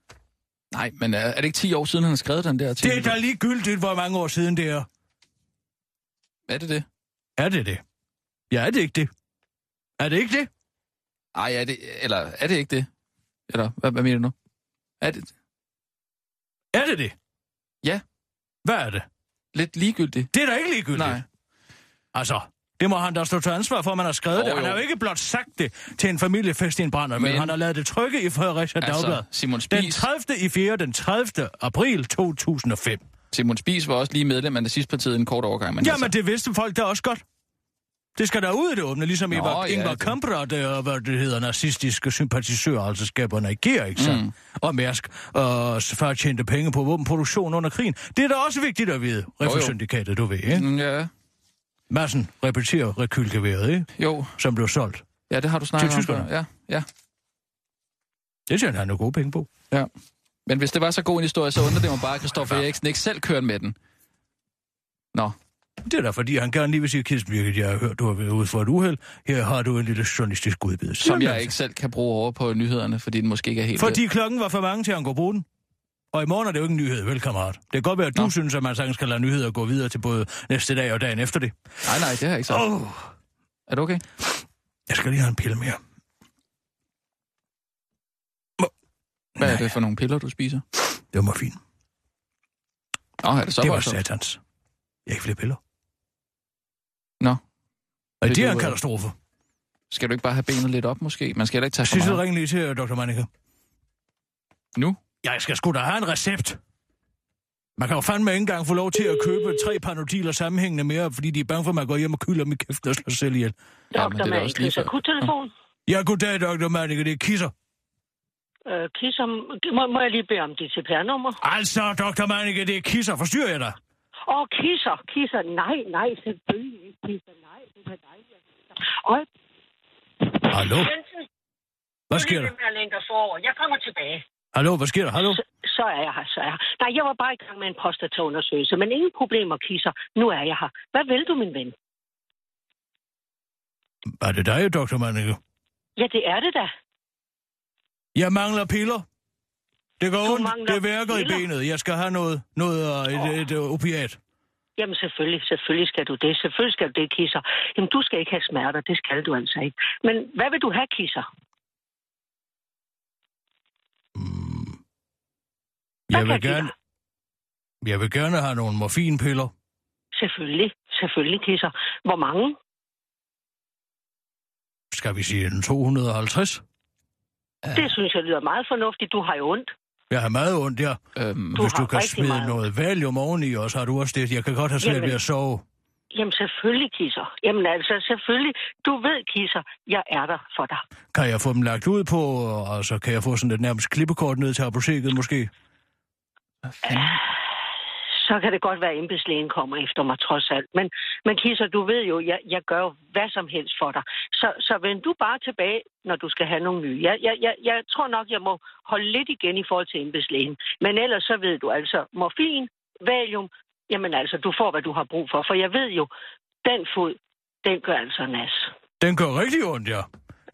Nej, men er, er det ikke 10 år siden, han har skrevet den der artikel? Det er da ligegyldigt, hvor mange år siden det er. Er det det? Er det det? Ja, er det ikke det? Er det ikke det? Ej, er det, eller er det ikke det? Eller hvad, hvad mener du nu? Er det Er det det? Ja. Hvad er det? lidt ligegyldigt? Det er da ikke ligegyldigt. Nej. Altså, det må han da stå til ansvar for, at man har skrevet Jo, det. Han jo. har jo ikke blot sagt det til en familiefest i en brænder, men, Men- han har lavet det trykke i Fredericia Dagblad. Altså, Simon Den Spies, 30. i 4. den 30. april 2005. Simon Spies var også lige medlem af nazistpartiet en kort overgang. Men Jamen, det vidste folk da også godt. Det skal der ud i det åbne, ligesom Nå, Ingvar, ja, Ingvar det- Kamprad, og hvad det hedder, nazistiske sympatisører, altså skaberne i sandt? Mm. Og Mærsk, og før tjente penge på våbenproduktion under krigen. Det er da også vigtigt at vide, Refusyndikatet, du ved, ikke? Mm, ja, Massen repeterer rekylgeværet, ikke? jo. Som blev solgt. Ja, det har du snakket Til om. tyskerne. Ja, ja, Det tjener han jo gode penge på. ja. Men hvis det var så god en historie, så undrer det mig bare, at Christoffer Eriksen ikke selv kørte med den. Nå, Det er da fordi, han gerne lige vil sige, Kirsten jeg har hørt, du har været ude for et uheld. Her har du en lille journalistisk. Siger som jeg altså. ikke selv kan bruge over på nyhederne, fordi den måske ikke er helt... Fordi klokken var for mange til, at han går bruge den. Og i morgen er det jo ikke en nyhed, vel kammerat? Det kan godt være, at du Nå. Synes, at man sagtens skal lade nyheder gå videre til både næste dag og dagen efter det. Nej, nej, det har jeg ikke sagt. Oh, Er det okay? jeg skal lige have en pille mere. Hvad er det for nogle piller, du spiser? Det var fint. Nå, er det så Det var satans. Jeg har ikke flere piller. Nå. Og Vil det er du, en øh, katastrofe. Skal du ikke bare have benet lidt op, måske? Man skal heller ikke tage for Sissel, meget. ring lige til Dr. Manika. Nu? Jeg skal sgu da have en recept. Man kan jo fandme ikke engang få lov til at købe tre panodiler sammenhængende mere, fordi de er bange for, at man går hjem og kylder dem i kæften og slår sig selv ihjel. Ja, men det Dr. er også akuttelefon. Ja, goddag, Dr. Manika, det er Kisser. Øh, kisser, må, må jeg lige bede om dit CPR-nummer? Altså, Dr. Manneke, det er kisser. Forstyrrer jeg dig? Åh, kisser, kisser. Nej, nej, selvfølgelig ikke kisser. Nej, det er dejligt. Og Hallo? Hvad sker der? Jeg kommer tilbage. Hallo, hvad sker der? Hallo? Så, så er jeg her, så er jeg her. Nej, jeg var bare i gang med en prostataundersøgelse, men ingen problemer, kisser. Nu er jeg her. Hvad vil du, min ven? Er det dig, Dr. Manneke? Ja, det er det da. Jeg mangler piller. Det går ondt. Det værker i piller? benet. Jeg skal have noget, noget øh, et, et, et opiat. Jamen selvfølgelig, selvfølgelig skal du det. Selvfølgelig skal du det, kisser. Jamen du skal ikke have smerter, det skal du altså ikke. Men hvad vil du have, kisser? Hvad Jeg vil jeg give gerne... Jeg vil gerne have nogle morfinpiller. Selvfølgelig, selvfølgelig, kisser. Hvor mange? Skal vi sige en 250? Det synes jeg lyder meget fornuftigt. Du har jo ondt. Jeg har meget ondt, ja. Øhm, Du Hvis du kan smide meget. noget valium oveni, og så har du også det. Jeg kan godt have svært Jamen. ved at sove. Jamen selvfølgelig, kisser. Jamen altså, selvfølgelig. Du ved, kisser, jeg er der for dig. Kan jeg få dem lagt ud på, og så kan jeg få sådan et nærmest klippekort ned til apoteket måske? Så kan det godt være, at embedslægen kommer efter mig trods alt. Men, men Kisser, du ved jo, jeg, jeg gør jo hvad som helst for dig. Så, så vend du bare tilbage, når du skal have nogle nye. Jeg, jeg, jeg, jeg tror nok, jeg må holde lidt igen i forhold til embedslægen. Men ellers så ved du altså, morfin, valium, jamen altså, du får, hvad du har brug for. For jeg ved jo, den fod, den gør altså nas. Den gør rigtig ondt, ja.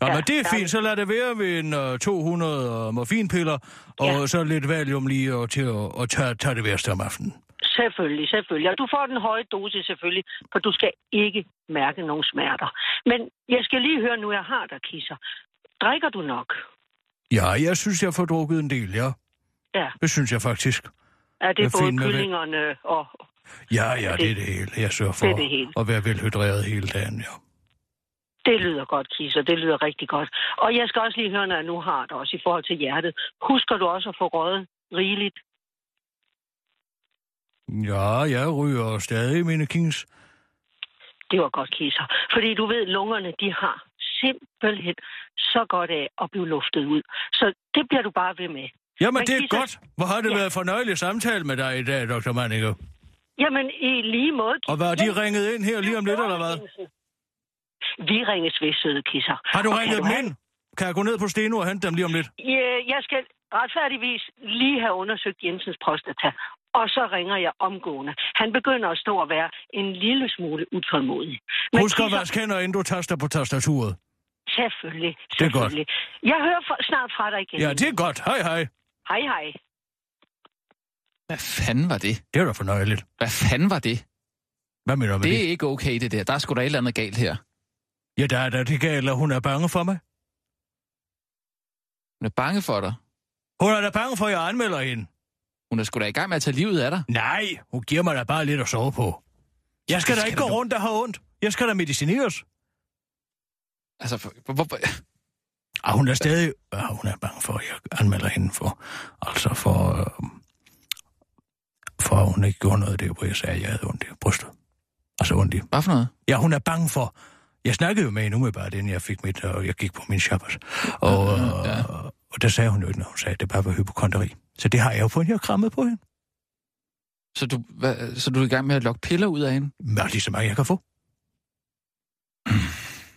Nå, Ja, men det er ja. fint, så lad det være ved en uh, 200 uh, morfinpiller, og Ja. så lidt valium lige og til at, at tage, tage det værste om aftenen. Selvfølgelig, selvfølgelig. Og du får den høje dosis selvfølgelig, for du skal ikke mærke nogen smerter. Men jeg skal lige høre nu, jeg har dig, Kisser. Drikker du nok? Ja, jeg synes, jeg får drukket en del, ja. Ja. Det synes jeg faktisk. Er det Jeg både kyllingerne og... Ja, ja, Det- det er det hele. Jeg sørger for det er det hele. at være velhydreret hele dagen, ja. Det lyder godt, Kisser. Det lyder rigtig godt. Og jeg skal også lige høre, når jeg nu har dig, også i forhold til hjertet. Husker du også at få røget rigeligt? Ja, jeg ryger stadig mine kings. Det var godt, Kisser. Fordi du ved, lungerne, de har simpelthen så godt af at blive luftet ud. Så det bliver du bare ved med. Jamen, Men det er Kisser- godt. Hvor har det Ja. været fornøjelig samtale med dig i dag, Dr. Manninger. Jamen, i lige måde... Og hvad, er de ringet ind her lige om lidt, eller hvad? Vi ringes ved, søde Kisser. Har du Og ringet kan dem ind? Kan jeg gå ned på Steno og hente dem lige om lidt? Ja, jeg skal retfærdigvis lige have undersøgt Jensens prostata, og så ringer jeg omgående. Han begynder at stå og være en lille smule utålmodig. Men Husk at vaske hænder, inden du taster på tastaturet. Selvfølgelig, Det er godt. selvfølgelig. Jeg hører for, snart fra dig igen. Ja, det er godt. Hej, hej. Hej, hej. Hvad fanden var det? Det er da fornøjeligt. Hvad fanden var det? Hvad mener du med Det det? er ikke okay, det der. Der er sgu da et eller andet galt her. Ja, der er da det at hun er bange for mig. Hun er bange for dig. Hun er da bange for, at jeg anmelder hende. Hun er sgu da i gang med at tage livet af dig. Nej, hun giver mig da bare lidt at sove på. Jeg skal Det da skal ikke gå du- rundt og have ondt. Jeg skal da medicineres. Altså, for, hvor, hvor, Ah, hun er stadig... Ah, hun er bange for, at jeg anmelder hende for... Altså for... Øh, for at hun ikke gjorde noget af det, hvor jeg sagde, at jeg havde ondt i brystet. Altså ondt i... hvad for noget? Ja, hun er bange for... Jeg snakkede jo med hende umiddelbart, inden jeg fik mit... Og jeg gik på min shabbos. Og, Ja. ja. og der sagde hun jo ikke, når hun sagde, at det bare var hypokonteri. Så det har jeg jo fået her krammet på hende. Så du, hvad, så du er i gang med at lokke piller ud af hende? Hvad lige så mange, jeg kan få.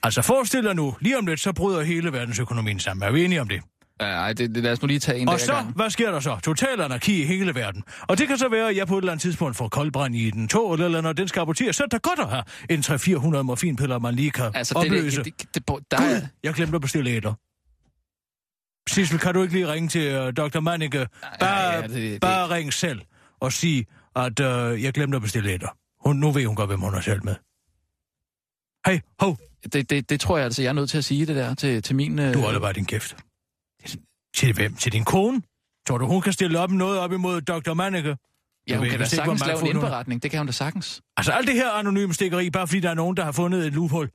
Altså forestil dig nu, lige om lidt, så bryder hele verdensøkonomien sammen. Er vi enige om det? Ja, Ej, det, det, lad os nu lige tage en Og så, ad gangen. hvad sker der så? Total anarki i hele verden. Og det kan så være, at jeg på et eller andet tidspunkt får koldbrand i den tog, eller når den skal aborteres, så er det godt at have en 300-400 morfinpiller, man lige kan Altså, det, opløse. det, det, det, der er... Gud, jeg glemte at bestille æder. Sissel, kan du ikke lige ringe til uh, Dr. Manneke? Bare, ja, det- det- bare ring selv og sig, at uh, jeg glemte at bestille æder. Hun, nu ved hun godt, hvem hun er selv med. Hej, hov, Det, det, det tror jeg altså, jeg er nødt til at sige det der til, til min... Øh... du holder bare din kæft. Til hvem? Til din kone? Tror du, hun kan stille op noget op imod Dr. Manneke? Ja, hun ved kan da sagtens lave en indberetning. Det kan hun da sagtens. Altså alt det her anonyme stikkeri, bare fordi der er nogen, der har fundet et loophole.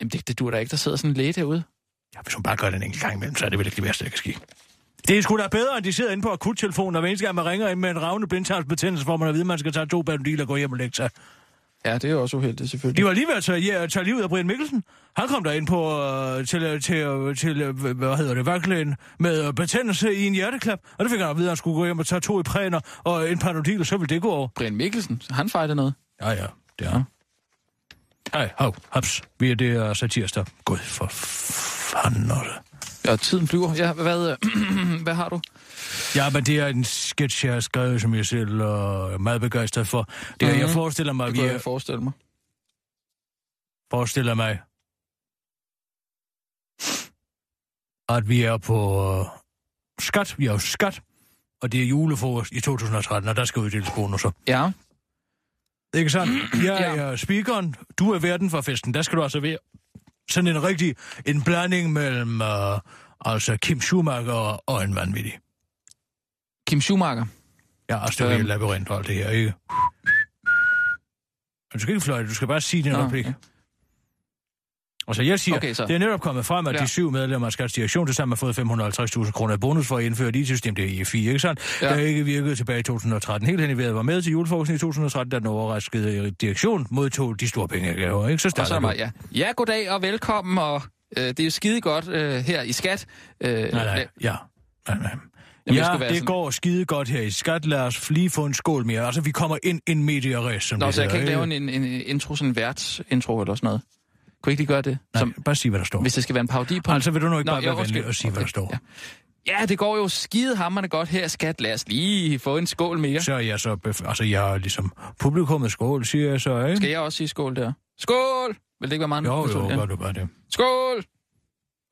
Jamen, det, det dur da ikke, der sidder sådan en læge derude. Ja, hvis hun bare gør det en gang imellem, så er det vel ikke det værste, der kan ske. Det er sgu da bedre, end de sidder inde på akuttelefonen, og hver eneste gang man ringer ind med en ravne blindtarmsbetændelse, hvor man at vide, at man skal tage to bandiler og gå hjem og lægge sig. Ja, det er også uheldigt, selvfølgelig. De var lige ved at tage, ja, tage livet af Brian Mikkelsen. Han kom der ind på uh, til, til, til, uh, hvad hedder det, værklæden med uh, betændelse i en hjerteklap. Og det fik han at vide, at han skulle gå hjem og tage to i præner og en panodil, og så ville det gå over. Brian Mikkelsen, han fejler noget. Ja, ja, det er han. Hej, hov, haps. Vi er det er satirsdag. Gud for fanden. Ja, tiden flyver. Ja, hvad, øh, [CLEARS THROAT] hvad har du? Ja, men det er en sketch, jeg har skrevet, som jeg selv er meget begejstret for. Det er, Mhm. jeg forestiller mig, Det vi er, jeg forestille mig. forestiller mig, at vi er på uh, skat. Vi er jo skat, og det er julefrokost i 2013, og der skal uddeles bonusser. Ja, Ikke sandt? [CLEARS THROAT] Jeg Ja. er speakeren, du er verden for festen. Der skal du altså være sådan en rigtig en blanding mellem uh, altså Kim Schumacher og, og en vanvittig. Kim Schumacher. Ja, altså det er Øhm. labyrint og alt det her, ikke? Du skal ikke fløjte, du skal bare sige din Nå, replik. ja. Altså, jeg siger, Okay, så. det er netop kommet frem, at Ja. de syv medlemmer af Skats direktion til sammen har fået 550.000 kroner i bonus for at indføre et IT-system, det er EFI, ikke sandt? Ja. Der ikke virkede tilbage i 2013. Helt hen i vejret var med til julefrokosten i 2013, da den overraskede direktion modtog de store penge, ikke? Så Og så starter er du. mig, ja. Ja, goddag og velkommen, og øh, det er jo skide godt øh, her i Skat. Øh, Nej, nej, ja. Nej, nej. ja, være det sådan- går skide godt her i skat. Lad os lige få en skål mere. Altså, vi kommer ind en media res, som Nå, det så jeg kan ikke lave en, en, en intro, sådan en værtsintro eller sådan noget. Kunne I ikke lige gøre det? Nej, Som, bare sig, hvad der står. hvis det skal være en parodi på... Altså, vil du nu ikke Nå, bare være venlig og sige, hvad der står? Ja. ja, det går jo skide hammerne godt her, skat. Lad os lige få en skål mere. Så er jeg så... Bef- altså, jeg er ligesom publikummet skål, siger jeg så, ikke? Skal jeg også sige skål der? Skål! Vil det ikke være meget? Jo, jo, gør du bare det. Skål!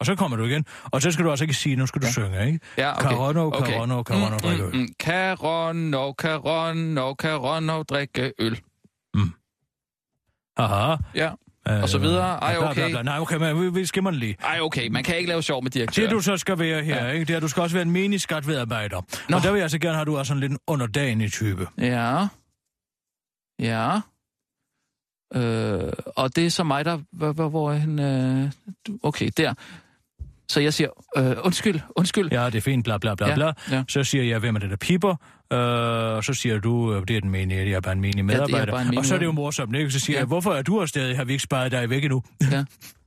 Og så kommer du igen. Og så skal du altså ikke sige, nu skal du Ja. synge, ikke? Ja, okay. Carono, Carono, Carono, mm, drikke øl. mm, mm. Carono, Carono, Carono, drikke øl. Haha. Ja, og så videre. Ej, bla, bla, okay. bla. Nej, okay, men vi, vi skimmer den lige. Ej, okay, man kan ikke lave sjov med direktør. Det du så skal være her, Ja. ikke? Det er, at du skal også være en menig skatvedarbejder. Nå. Og der vil jeg altså gerne have, at du er sådan lidt en underdanig type. Ja. Ja. Øh, og det er så mig, der... Hvor, hvor, hvor er han? Øh, okay, der. Så jeg siger, øh, undskyld, undskyld. Ja, det er fint, bla bla bla Ja, bla. ja. Så siger jeg, hvem er det, der piper? Øh, og så siger du, øh, det er den menige, det er bare en menig medarbejder. bare en menig og så er det jo morsomt, ikke? Så siger Ja. jeg, hvorfor er du stadig? Har vi ikke sparet dig væk endnu? Ja.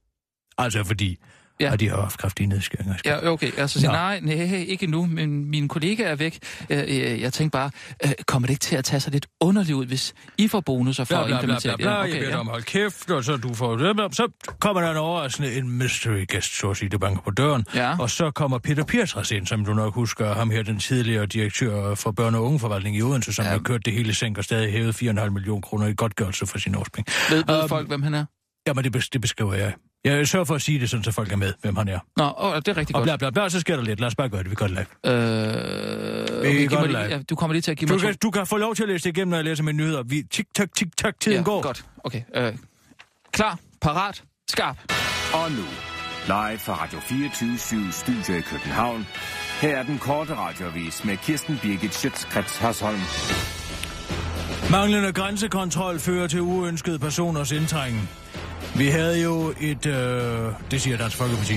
[LAUGHS] altså fordi, Ja. ja. at de har haft kraftige nedskæringer. Ja, okay. Jeg så nej, nej, ikke nu, men min kollega er væk. Øh, øh, jeg tænkte bare, øh, kommer det ikke til at tage sig lidt underligt ud, hvis I får bonusser for Bla, at bla, bla, implementere bla, bla. det? Ja, okay, jeg beder dig om at holde kæft, og så du får bla, Så kommer der en overraskende en mystery guest, så at sige, der banker på døren. Ja. Og så kommer Peter Pietras ind, som du nok husker, ham her, den tidligere direktør for børne- og ungeforvaltning i Odense, som Ja. ja. har kørt det hele i sænk og stadig hævet 4,5 millioner kroner i godtgørelse for sin årspenge. Ved, ved Øhm, folk, hvem han er? Jamen, det, bes- det beskriver jeg. Jeg sørger for at sige det, sådan, så folk er med, hvem han er. Nå, åh, det er rigtig Og godt. bla bla bla, så sker der lidt. Lad os bare gøre det, vi gør det live. Øh, Vi okay, giv gør det lige, live. ja, du kommer lige til at give Du mig kan, to. du kan få lov til at læse det igennem, når jeg læser mine nyheder. Vi, tik tak, tik tak, tiden ja, går. godt. Okay. Øh, klar, parat, skarp. Og nu, live fra Radio 24 Studio i København. Her er den korte radiovis med Kirsten Birgit Schøtzgrads Hasholm. Manglende grænsekontrol fører til uønskede personers indtrængen. Vi havde jo et, øh, det siger Dansk Folkeparti,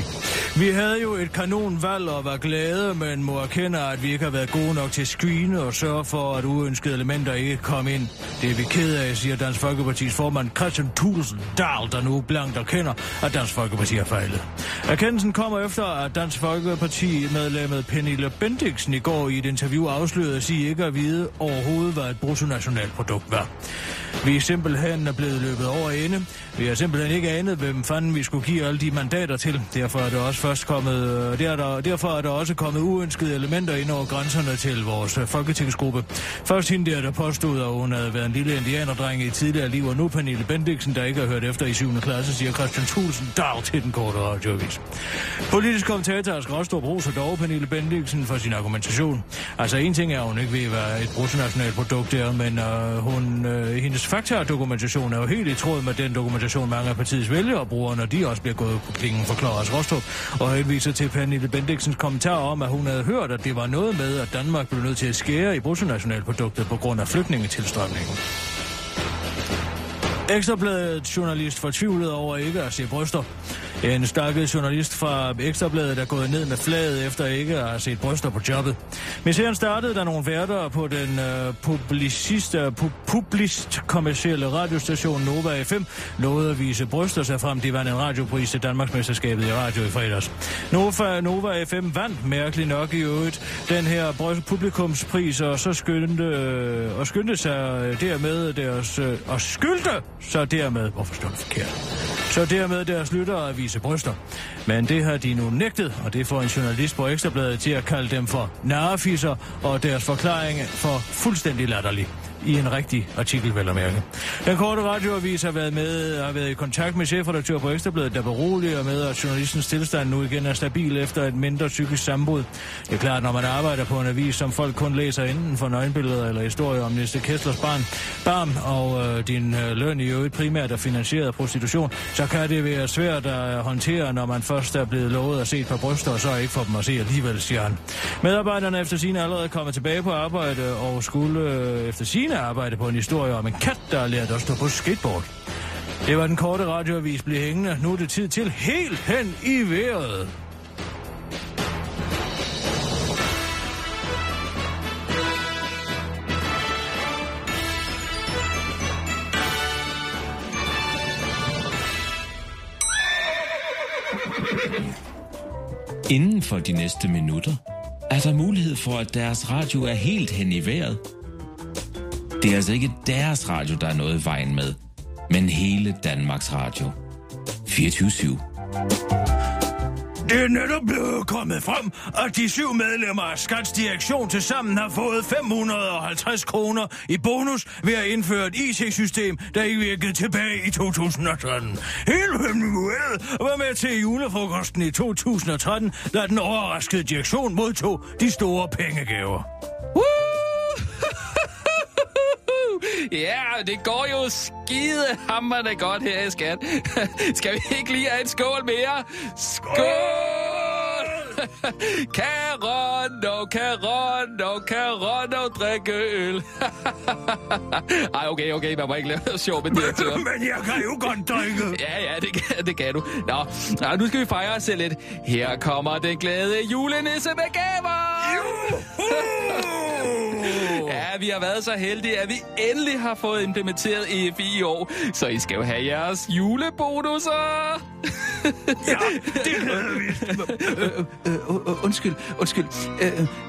vi havde jo et kanonvalg og var glade, men må erkende, at vi ikke har været gode nok til at screene og sørge for, at uønskede elementer ikke kom ind. Det er vi ked af, siger Dansk Folkepartis formand Christian Thulsen Dahl, der nu blankt erkender, at Dansk Folkeparti har fejlet. Erkendelsen kommer efter, at Dansk Folkeparti-medlemmet Pernille Bendiksen i går i et interview afslørede at sige ikke at vide overhovedet, hvad et bruttonationalprodukt var. Vi er simpelthen er blevet løbet over ende. Vi har simpelthen ikke anet, hvem fanden vi skulle give alle de mandater til. Derfor er der også først kommet, øh, der er der, derfor er der også kommet uønskede elementer ind over grænserne til vores øh, folketingsgruppe. Først hende der, der påstod, at hun havde været en lille indianerdreng i tidligere liv, og nu Pernille Bendiksen, der ikke har hørt efter i 7. klasse, siger Christian Thulsen dag til den korte radioavis. Politisk kommentator Asger Rostrup roser dog Pernille Bendiksen for sin argumentation. Altså en ting er, at hun ikke ved, hvad et bruttonationalprodukt er, men øh, hun, øh, hendes faktadokumentation er jo helt i tråd med den dokumentation, mange af partiets vælgere bruger, når de også bliver gået på klingen, forklarer os Rostrup, og henviser til Pernille Bendiksens kommentar om, at hun havde hørt, at det var noget med, at Danmark blev nødt til at skære i bruttonationalproduktet på grund af flygtningetilstrømningen. Ekstrabladet journalist fortvivlet over ikke at se bryster. En stakket journalist fra Ekstrabladet er gået ned med flaget efter ikke at have set bryster på jobbet. Misæren startede, da nogle værter på den øh, publicist, øh, uh, publicist publist kommercielle radiostation Nova FM lovede at vise bryster sig frem. De vandt en radiopris til Danmarksmesterskabet i radio i fredags. Nova, Nova FM vandt mærkeligt nok i øvrigt den her publikumspris, og så skyndte, øh, og skyndte sig øh, dermed deres, øh, og skyldte så dermed, hvorfor står det forkert? Så dermed deres lyttere at vise bryster. Men det har de nu nægtet, og det får en journalist på Ekstrabladet til at kalde dem for narrefisser, og deres forklaring for fuldstændig latterlig i en rigtig artikel, vel at mærke. Den korte radioavis har været med har været i kontakt med chefredaktør på Ekstrabladet, der beroliger med, at journalistens tilstand nu igen er stabil efter et mindre psykisk sambrud. Det er klart, når man arbejder på en avis, som folk kun læser inden for nøgenbilleder eller historier om Næste Kesslers barn, barn og øh, din øh, løn i øvrigt primært er finansieret af prostitution, så kan det være svært at håndtere, når man først er blevet lovet at se et par bryster, og så ikke får dem at se alligevel, siger han. Medarbejderne efter sine allerede kommet tilbage på arbejde og skulle øh, efter sine arbejde på en historie om en kat, der har lært at stå på skateboard. Det var den korte radioavis blev hængende. Nu er det tid til helt hen i vejret. Inden for de næste minutter er der mulighed for, at deres radio er helt hen i vejret. Det er altså ikke deres radio, der er noget i vejen med, men hele Danmarks Radio. 24 Det er netop blevet kommet frem, at de syv medlemmer af Skats direktion til sammen har fået 550 kroner i bonus ved at indføre et IT-system, der ikke virkede tilbage i 2013. Hele familiet var med til julefrokosten i 2013, da den overraskede direktion modtog de store pengegaver. Ja, det går jo skide hammerne godt her i skat. [LAUGHS] Skal vi ikke lige have en skål mere? Skål! [LAUGHS] Carono, Carono, Carono, drikke øl. [LAUGHS] Ej, okay, okay, man må ikke lave sjov med direktør. Men jeg kan jo godt drikke. Ja, ja, det kan, det kan du. Nå, nå, nu skal vi fejre os selv lidt. Her kommer den glade julenisse med gaver! Ja, vi har været så heldige, at vi endelig har fået implementeret EFI i år. Så I skal jo have jeres julebonusser. Ja, det havde vi. [LAUGHS] øh, undskyld, undskyld.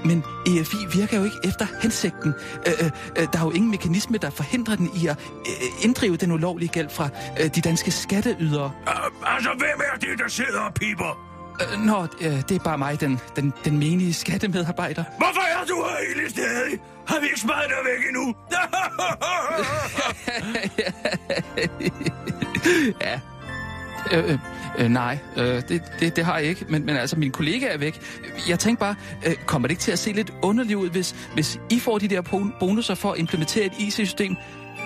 Men EFI virker jo ikke efter hensigten. Der er jo ingen mekanisme, der forhindrer den i at inddrive den ulovlige gæld fra de danske skatteydere. Uh, altså, hvem er det, der sidder og piper? Øh, nå, øh, det er bare mig, den, den, den menige skattemedarbejder. Hvorfor er du her egentlig stadig? Har vi ikke smidt dig væk endnu? [LAUGHS] ja. Øh, øh, øh, nej, øh, det, det, det har jeg ikke. Men, men altså, min kollega er væk. Jeg tænker bare, øh, kommer det ikke til at se lidt underligt ud, hvis, hvis I får de der bon- bonusser for at implementere et IT-system,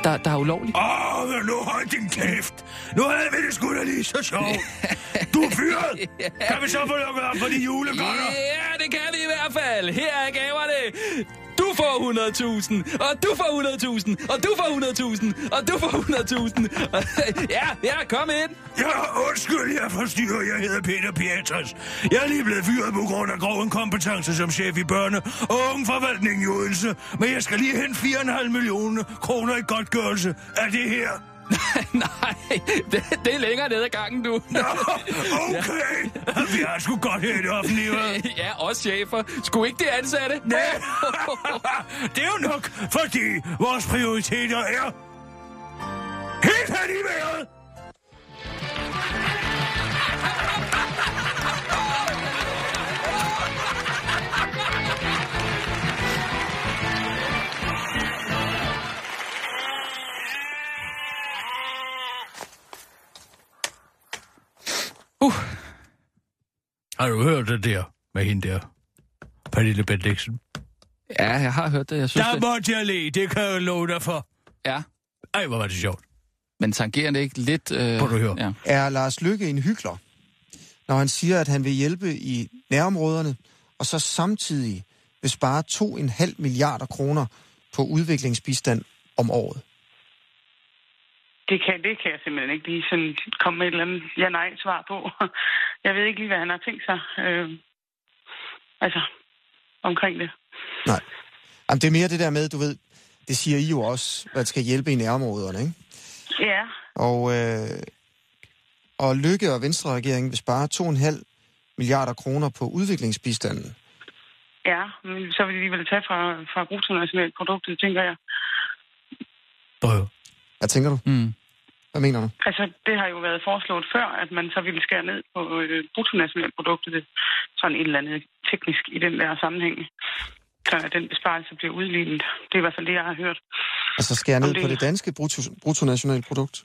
der, der er ulovligt? Åh, oh, nu hold din kæft. Nu havde vi det sgu da lige så sjovt. [LAUGHS] Du er fyret. Kan vi så få lukket op for de julegodter? Ja, det kan vi i hvert fald. Her er gaverne. Du får 100.000, og du får 100.000, og du får 100.000, og du får 100.000. [LAUGHS] ja, ja, kom ind. Ja, undskyld, jeg forstyrrer. Jeg hedder Peter Pietras. Jeg er lige blevet fyret på grund af grov inkompetence som chef i børne- og ungeforvaltningen i Odense. Men jeg skal lige hente 4,5 millioner kroner i godtgørelse af det her. [LAUGHS] Nej, det, det er længere ned ad gangen, du. Nå, okay. [LAUGHS] Vi har sgu godt her i det offentlige, ja, også chefer. Skulle ikke det ansatte? Nej. [LAUGHS] det er jo nok, fordi vores prioriteter er helt hen i vejret. Uh. Har du hørt det der med hende der? Pernille Bendiksen. Ja, jeg har hørt det. Jeg synes, Der det... måtte jeg le, det kan jeg love dig for. Ja, Ej, hvor var det sjovt. men tangerer det ikke lidt... Øh... Må du høre. Ja. Er Lars Lykke en hyggelig, når han siger, at han vil hjælpe i nærområderne, og så samtidig vil spare 2,5 milliarder kroner på udviklingsbistand om året? Det kan, det kan jeg simpelthen ikke lige sådan komme med et eller andet ja-nej-svar på. [LAUGHS] Jeg ved ikke lige, hvad han har tænkt sig. Øh, altså, omkring det. Nej. Jamen, det er mere det der med, du ved, det siger I jo også, at skal hjælpe i nærområderne, ikke? Ja, Og, øh, og Lykke og Venstre-regeringen vil spare 2,5 milliarder kroner på udviklingsbistanden. ja, men så vil de alligevel tage fra, fra bruttonationalproduktet, tænker jeg. Øh. Hvad tænker du? Mm. Hvad mener du? Altså, det har jo været foreslået før, at man så ville skære ned på øh, bruttonationalproduktet, sådan et eller andet teknisk i den der sammenhæng. Så at den besparelse bliver udlignet. Det er i hvert fald det, jeg har hørt. Altså skære ned det- på det danske brutto, bruttonationalprodukt?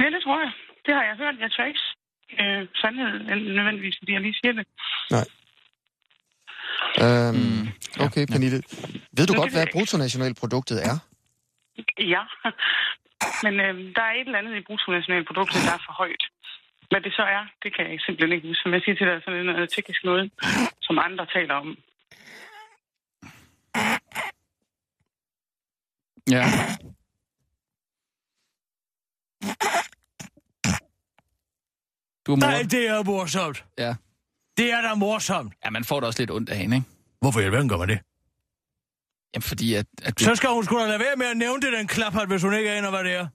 Ja, det tror jeg. Det har jeg hørt. Jeg tør ikke øh, sandhed nødvendigvis, fordi jeg lige siger det. Nej. Øhm, Mm. Ja, okay, ja. Pernille. Ved du Nu godt, hvad bruttonationalproduktet er? Ja, men øh, der er et eller andet i bruttonationalproduktet, der er for højt. Hvad det så er, det kan jeg simpelthen ikke huske. Som jeg siger til dig, sådan noget teknisk noget, som andre taler om. Ja. Du er Nej, det er morsomt. Ja. Det er da morsomt. ja, man får da også lidt ondt af hende, ikke? Hvorfor i alverden gør man det? Jamen, fordi at... at du... Så skal hun sgu da lade være med at nævne det, den klaphat, hvis hun ikke aner, hvad det er.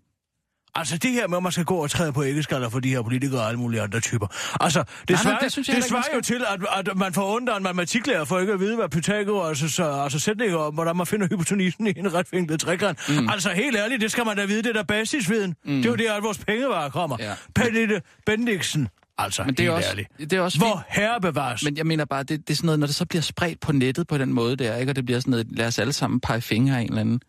Altså det her med, at man skal gå og træde på æggeskaller for de her politikere og alle mulige andre typer. Altså, det nej, svarer, det synes jeg det svarer jo til, at, at man får af en matematiklærer for ikke at vide, hvad Pythagoras altså, altså sætninger om, hvordan man finder hypotenisen i en retvinklet trekant. Mm. Altså helt ærligt, det skal man da vide, det er der basisviden. Mm. Det er jo der, at vores pengevarer kommer. Ja. Pernille Bendiksen. Altså, Men det er også, ærligt. det er også Hvor herre bevares. Men jeg mener bare, det, det er sådan noget, når det så bliver spredt på nettet på den måde der, ikke? Og det bliver sådan noget, lad os alle sammen pege fingre af en eller anden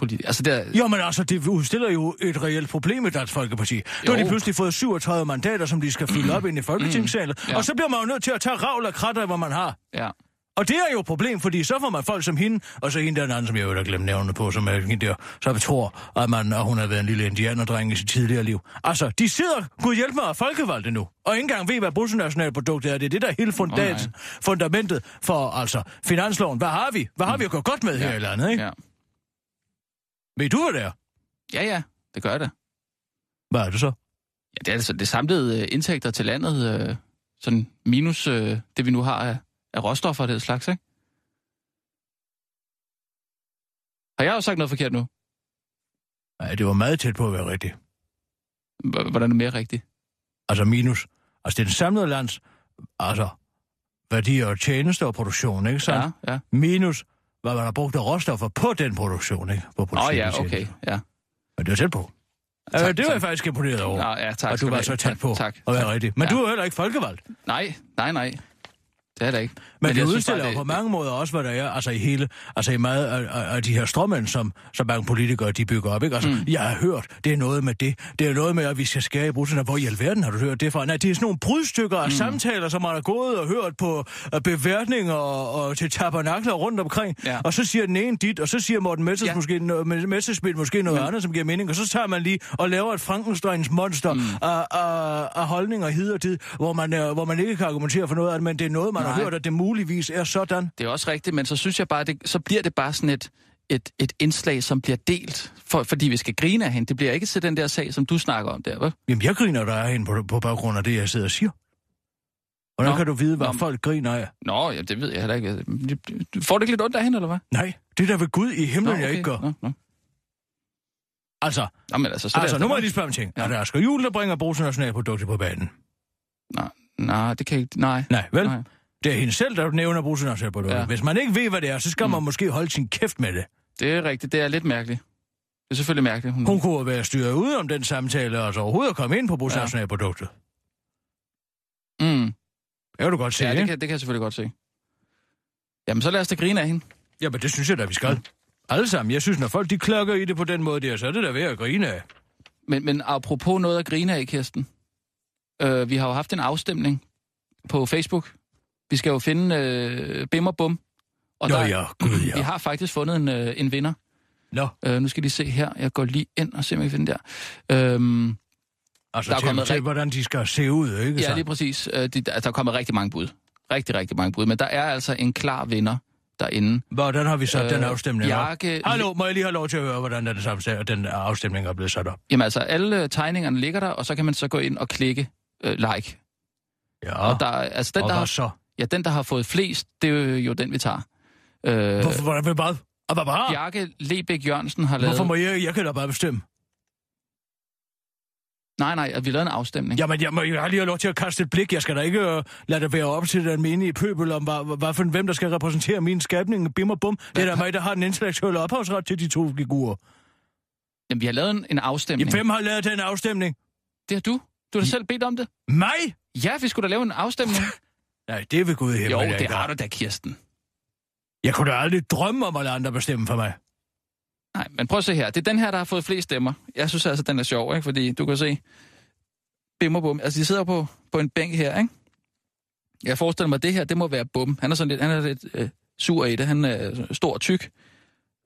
politi- Altså der, Jo, men altså, det udstiller jo et reelt problem i Dansk Folkeparti. Nu har de pludselig fået 37 mandater, som de skal fylde op ind i Folketingssalen. Ja. Og så bliver man jo nødt til at tage ravl og kratter, hvor man har. ja. Og det er jo et problem, fordi så får man folk som hende, og så hende der anden, som jeg jo da glemt nævnet på, som er hende der, så vi tror, at, man, at hun har været en lille indianerdreng i sit tidligere liv. Altså, de sidder, gud hjælp mig, og folkevalgte nu, og ikke engang ved, hvad bruttonationalproduktet er. Det er det, der er hele fundat, nej. fundamentet for altså finansloven. Hvad har vi? Hvad har vi at gå godt med her i landet, ikke? Ja. Ved du, hvad det er? ja, ja, det gør det. Hvad er det så? Ja, det er altså det samlede øh, indtægter til landet, øh, sådan minus øh, det, vi nu har af, af råstoffer og det slags, ikke? Har jeg jo sagt noget forkert nu? Nej, det var meget tæt på at være rigtigt. Hvordan er det mere rigtigt? Altså minus. Altså, det er den samlede lands, altså, værdier og tjenester og produktion, ikke sandt? Ja, ja. Minus, hvad man har brugt af råstoffer på den produktion, ikke? På Åh oh, ja, okay, ja. Men det var tæt på. Tak, Tak, det var tak. jeg faktisk imponeret over. Nå, ja, tak og du var så tæt på Tak, at være tak. rigtig. Men Ja. du er heller ikke folkevalgt. Nej, nej, nej. Det er det ikke. Men, det jeg synes udstiller bare, jo på mange måder også, hvad der er, altså i hele, altså i meget af, af, de her strømænd, som, som mange politikere, de bygger op, ikke? Altså, mm. jeg har hørt, det er noget med det, det er noget med, at vi skal skære i brutterne. Hvor i alverden har du hørt det fra? Nej, det er sådan nogle brudstykker af mm. samtaler, som man har gået og hørt på uh, beværtninger og, og til tabernakler rundt omkring. Ja. Og så siger den ene dit, og så siger Morten Messers Ja. måske, noget- Messerschmidt måske noget Mm. andet, som giver mening. Og så tager man lige og laver et Frankensteins monster mm. af, af, af holdninger hid og tid, hvor man, hvor man ikke kan argumentere for noget det, men det er noget, man har hørt, at det muligvis er sådan. Det er også rigtigt, men så synes jeg bare, det, så bliver det bare sådan et, et, et indslag, som bliver delt, for, fordi vi skal grine af hende. Det bliver ikke til den der sag, som du snakker om der, vel? Jamen, jeg griner der er hende på, på baggrund af det, jeg sidder og siger. Hvordan Nå. kan du vide, hvad Nå. folk griner af? Nå, ja, det ved jeg heller ikke. Får du ikke lidt ondt af hende, eller hvad? Nej, det er der ved Gud i himlen, Nå, jeg ikke gør. Nå, nå. Altså, Nå, men altså, så altså er nu det, må jeg lige spørge om ting. Ja. Er der Asger Juhl, der bringer bruttonationalproduktet på banen? Nej, nej, det kan ikke... Nej. Nej, vel? Nej. Det er hende selv, der nævner bruttonationalproduktet. Ja. Ja. Hvis man ikke ved, hvad det er, så skal mm. man måske holde sin kæft med det. Det er rigtigt. Det er lidt mærkeligt. Det er selvfølgelig mærkeligt. Hun... Hun kunne være styret ud om den samtale, og så overhovedet komme ind på bruttonationalproduktet. Mm. Det kan du godt se, Ja, det kan, det kan jeg selvfølgelig godt se. Jamen, så lad os da grine af hende. Jamen, det synes jeg da, vi skal. Alle sammen. Jeg synes, når folk de klokker i det på den måde der, så er det da ved at grine af. Men, men apropos noget at grine af, Kirsten. Øh, vi har jo haft en afstemning på Facebook. Vi skal jo finde øh, Bim og Bum. Og Nå der, ja, gud Vi ja. har faktisk fundet en, øh, en vinder. Nå, Øh, nu skal de se her. Jeg går lige ind og ser, om jeg kan finde der. Øhm, altså Der er til, kommet til, hvordan de skal se ud, ikke ja, lige præcis. Øh, de, der, der er kommet rigtig mange bud. Rigtig, rigtig mange bud. Men der er altså en klar vinder derinde. Hvordan har vi sat øh, den Øh, afstemning op? Bjarke- Hallo, må jeg lige have lov til at høre, hvordan den, den afstemning er blevet sat op? Jamen altså, alle tegningerne ligger der, og så kan man så gå ind og klikke øh, like. Ja, Og der, er- altså, den, og der så? Ja, den, der har fået flest, det er jo, den, vi tager. Øh, Hvorfor, hvordan vil hvad? Og hvad bare? Bjarke Lebæk Jørgensen har lavet... Hvorfor må jeg, jeg kan da bare bestemme? Nej, nej, at vi lavede en afstemning. Jamen, jeg, må, jeg har lige lov til at kaste et blik. Jeg skal da ikke uh, lade det være op til den menige pøbel om, hvad, hvad for, hvem der skal repræsentere min skabning. Bim og bum. Det er da mig, der har den intellektuelle ophavsret til de to figurer. Jamen, vi har lavet en, en afstemning. Jamen, hvem har lavet den afstemning? Det har du. Du har da selv bedt om det. Mig? Ja, vi skulle da lave en afstemning. [LAUGHS] Nej, det ved Gud himmel. jo, det har du da, Kirsten. Jeg kunne da aldrig drømme om at lade andre bestemme for mig. Nej, men prøv at se her. Det er den her, der har fået flest stemmer. Jeg synes altså, den er sjov, ikke? Fordi du kan se... Bim og bum. Altså, de sidder på, på en bænk her, ikke? Jeg forestiller mig, at det her, det må være bum. Han er sådan lidt, han er lidt øh, sur i det. Han er stor og tyk.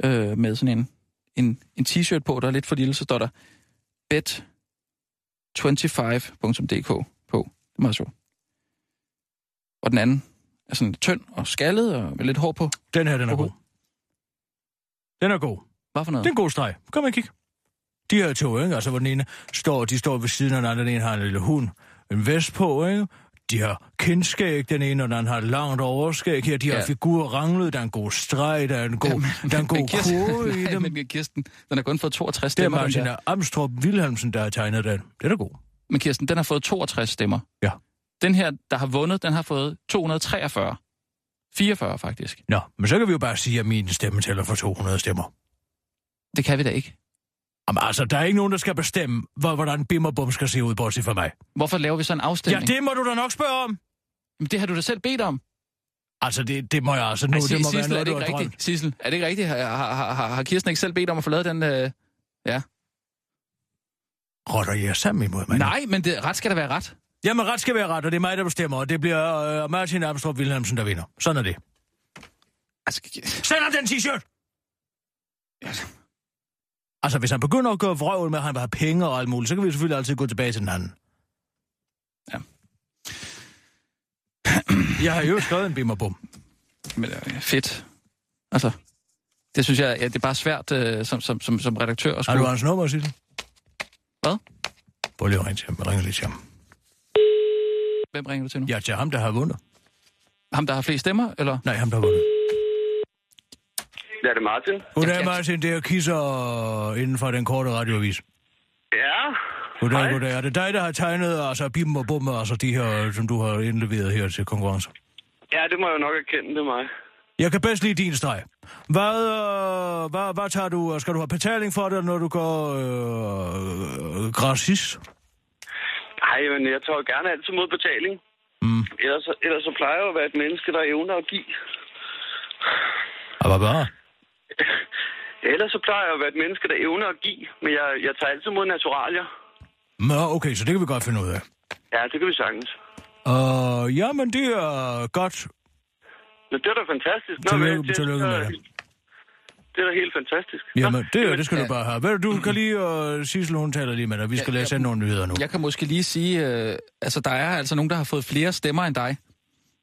Øh, med sådan en, en, en t-shirt på, der er lidt for lille. Så står der bet25.dk på. Det er meget sjovt. Og den anden er sådan tynd og skaldet og med lidt hår på. Den her, den er god. Den er god. Hvad for noget? Det er en god streg. Kom og kig. De her to, ikke? Altså, hvor den ene står, de står ved siden af den anden. Den ene har en lille hund, en vest på, ikke? De har kindskæg, den ene, og den anden har langt overskæg her. De har Ja. ja. figurer ranglet, der er en god streg, der er en god, der er en god Kirsten- i [LAUGHS] Nej, dem. Men Kirsten, den har kun fået 62 Det er stemmer. den Martin der. Amstrup Wilhelmsen, der har tegnet den. Det er da god. Men Kirsten, den har fået 62 stemmer. Ja. Den her, der har vundet, den har fået 243. 44 faktisk. Nå, men så kan vi jo bare sige, at min stemme tæller for 200 stemmer. Det kan vi da ikke. Jamen altså, der er ikke nogen, der skal bestemme, hvor- hvordan Bim og Bum skal se ud, bortset fra mig. Hvorfor laver vi så en Ja, afstemning? det må du da nok spørge om. Jamen, det har du da selv bedt om. Altså, det, det må jeg altså nu. Ej, det må være Sissel, er noget, det du ikke rigtigt? Sissel, er det ikke rigtigt? Har, har, har, har Kirsten ikke selv bedt om at få lavet den... Øh... Ja. Rotter jeg sammen imod mig? Nej, men det, ret skal der være ret. Jamen, ret skal være ret, og det er mig, der bestemmer, og det bliver øh, Martin Amstrup Wilhelmsen, der vinder. Sådan er det. Altså, Send ham den t-shirt! Altså, hvis han begynder at gøre vrøvl med, at han vil have penge og alt muligt, så kan vi selvfølgelig altid gå tilbage til den anden. Ja. [CLEARS THROAT] Jeg har jo skrevet en bim og bum. men, øh, fedt. Altså, det synes jeg, ja, det er bare svært øh, som, som, som, som redaktør at Har skulle... du hans nummer, Sissel? Hvad? Prøv lige at ringe til ham. Ring lige til ham. Hvem ringer du til nu? Ja, til ham, der har vundet. Ham, der har flest stemmer, eller? Nej, ham, der har vundet. Det er det Martin. Goddag, Ja, ja. Martin. Det er Kisser inden for den korte radioavis. Ja. Goddag, Hej. goddag. Er det dig, der har tegnet altså, bim og bum, altså de her, som du har indleveret her til konkurrence? Ja, det må jeg jo nok erkende, det er mig. Jeg kan bedst lide din streg. Hvad, øh, hvad, hvad tager du? Skal du have betaling for det, når du går øh, gratis? Nej, men jeg tager gerne altid mod betaling. Mm. Ellers, ellers så plejer jeg jo at være et menneske, der evner at give. Og hvad bare? Ellers så plejer jeg at være et menneske, der evner at give. Men jeg, jeg tager altid mod naturalier. Nå, okay, så det kan vi godt finde ud af. Ja, det kan vi sagtens. Uh, jamen, det er godt. Men det er da fantastisk. Nå, Tillykke- det- tillykke med det. Det er da helt fantastisk. Jamen, det, jamen, det skal du ja. bare have. Ved du, du kan lige, uh, Sissel, hun taler lige med dig. Vi skal Ja, læse ja. nogle nyheder nu. Jeg kan måske lige sige, øh, altså der er altså nogen, der har fået flere stemmer end dig.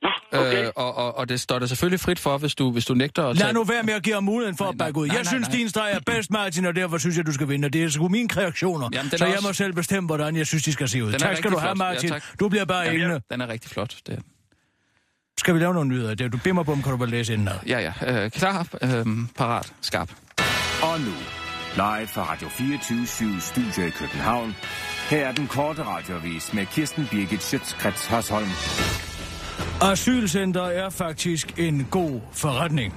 Nå, okay. Øh, og, og, og det står der selvfølgelig frit for, hvis du, hvis du nægter at Lad tage... nu være med at give ham muligheden for Nej, at bakke ud. nej, Jeg nej, synes, nej. din streg er bedst, Martin, og derfor synes jeg, du skal vinde. Det er sgu mine kreationer, Jamen, så jeg også- må selv bestemme, hvordan jeg synes, de skal se ud. Den Tak skal du have, flot. Ja, Martin. tak. Du bliver bare Ja, hængende. Den er rigtig flot. Det. Skal vi lave nogle nyheder? Det er, du bimmer bum, kan du vel læse inden Ja, ja. Øh, klar, øh, parat, skarp. Og nu, live fra Radio 24 Studio i København. Her er den korte radiovis med Kirsten Birgit Schøtzgrads Hasholm. Asylcenter er faktisk en god forretning.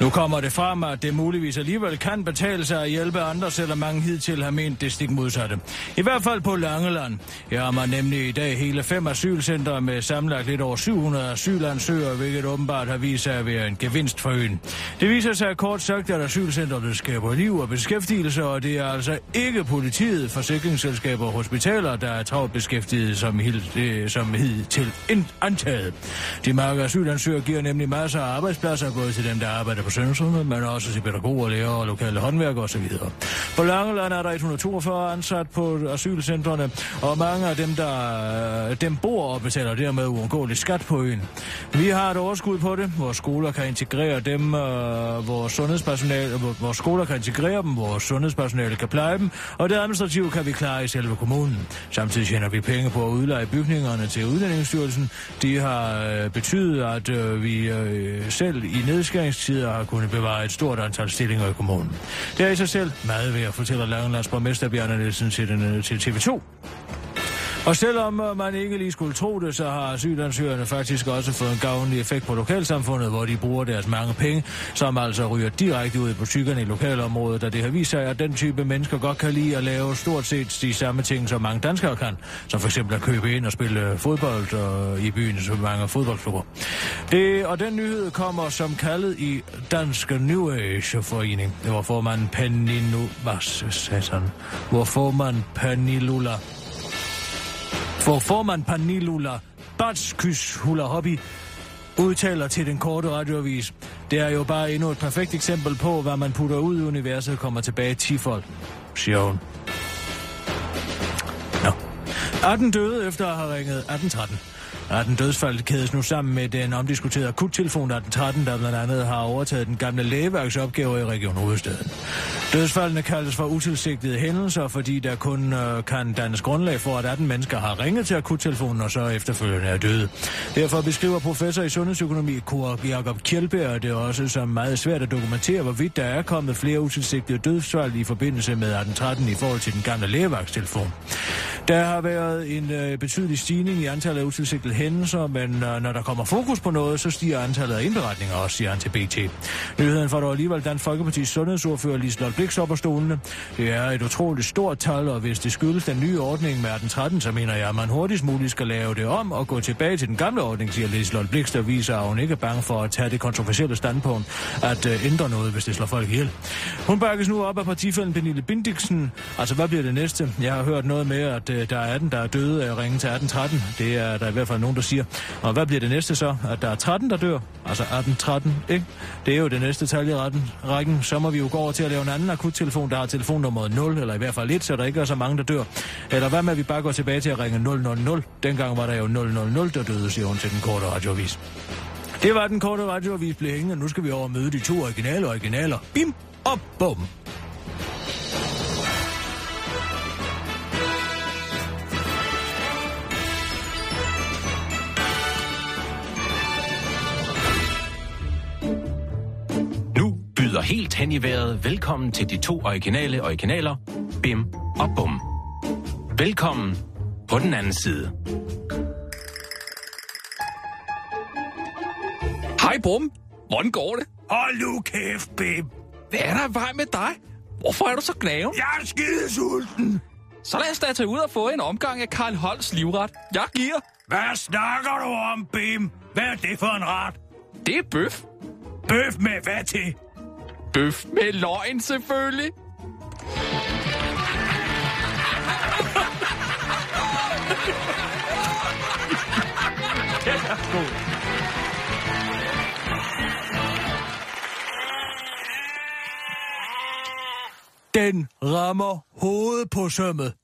Nu kommer det frem, at det muligvis alligevel kan betale sig at hjælpe andre, selvom mange hidtil har ment det stik modsatte. I hvert fald på Langeland. Her har man nemlig i dag hele fem asylcentre med samlet lidt over 700 asylansøgere, hvilket åbenbart har vist sig at være en gevinst for øen. Det viser sig kort sagt, at asylcentrene skaber liv og beskæftigelse, og det er altså ikke politiet, forsikringsselskaber og hospitaler, der er travlt beskæftiget som, helt, øh, som hidtil antaget. De mange asylansøgere giver nemlig masser af arbejdspladser, både til dem, der arbejder på centrene, men også til pædagoger, lærere og lokale håndværkere osv. På Langeland er der 142 ansat på asylcentrene, og mange af dem, der øh, dem bor og betaler dermed uundgåeligt skat på øen. Vi har et overskud på det. Vores skoler kan integrere dem, øh, vores sundhedspersonale, vores skoler kan integrere dem, vores sundhedspersonale kan pleje dem, og det administrative kan vi klare i selve kommunen. Samtidig tjener vi penge på at udleje bygningerne til Udlændingsstyrelsen. De har øh, betydet, at øh, vi øh, selv i nedskæringstider har kunnet bevare et stort antal stillinger i kommunen. Det er i sig selv meget ved at fortælle Langelands borgmester Bjarne Nielsen til, den, øh, til TV2. Og selvom øh, man ikke lige skulle tro det, så har asylansøgerne faktisk også fået en gavnlig effekt på lokalsamfundet, hvor de bruger deres mange penge, som altså ryger direkte ud i butikkerne i lokalområdet, da det har vist sig, at den type mennesker godt kan lide at lave stort set de samme ting, som mange danskere kan, som for eksempel at købe ind og spille fodbold og i byen, så mange fodboldklubber. Det, og den nyhed kommer som kaldet i Danske New Age Forening, hvor får man Peninu... Hvad satan? Hvor får man Penilula? Hvor formand Panilula Batskys Hula Hobby udtaler til den korte radioavis. Det er jo bare endnu et perfekt eksempel på, hvad man putter ud i universet kommer tilbage tifold, siger hun. Nå. 18 døde efter at have ringet 1813. 18 dødsfald kædes nu sammen med den omdiskuterede akuttelefon 1813, der blandt andet har overtaget den gamle lægeværksopgave i Region Hovedstaden. Dødsfaldene kaldes for utilsigtede hændelser, fordi der kun øh, kan dannes grundlag for, at 18 mennesker har ringet til akuttelefonen og så efterfølgende er døde. Derfor beskriver professor i sundhedsøkonomi Kåre Jakob Kjellberg det også som meget svært at dokumentere, hvorvidt der er kommet flere utilsigtede dødsfald i forbindelse med 1813 i forhold til den gamle lægeværkstelefon. Der har været en øh, betydelig stigning i antallet af utilsigtede hændelser, men øh, når der kommer fokus på noget, så stiger antallet af indberetninger også, siger han til BT. Nyheden får dog alligevel Dansk Folkeparti's sundhedsordfører Liselotte Blix op af stolene. Det er et utroligt stort tal, og hvis det skyldes den nye ordning med 1813, så mener jeg, at man hurtigst muligt skal lave det om og gå tilbage til den gamle ordning, siger Liselotte Blix, der viser, at hun ikke er bange for at tage det kontroversielle standpunkt at øh, ændre noget, hvis det slår folk ihjel. Hun bakkes nu op af partifælden Pernille Bindiksen. Altså, hvad bliver det næste? Jeg har hørt noget med, at øh, der er 18, der er døde af at ringe til 1813. Det er der i hvert fald nogen, der siger. Og hvad bliver det næste så? At der er 13, der dør? Altså 18, 13, ikke? Det er jo det næste tal i retten, rækken. Så må vi jo gå over til at lave en anden akuttelefon, der har telefonnummeret 0, eller i hvert fald 1, så der ikke er så mange, der dør. Eller hvad med, at vi bare går tilbage til at ringe 000? Dengang var der jo 000, der døde, siger hun til den korte radioavis. Det var den korte radioavis blev hængende. Nu skal vi over og møde de to originale originaler. Bim og bum. Nu byder helt hen i vejret velkommen til de to originale originaler, Bim og Bum. Velkommen på den anden side. Hej, Brum. Hvordan går det? Hold nu kæft, Bim. Hvad er der vej med dig? Hvorfor er du så gnaven? Jeg er skidesulten. Så lad os da tage ud og få en omgang af Karl Holts livret. Jeg giver. Hvad snakker du om, Bim? Hvad er det for en ret? Det er bøf. Bøf med hvad til? Bøf med løgn, selvfølgelig. Den rammer hovedet på sømmet.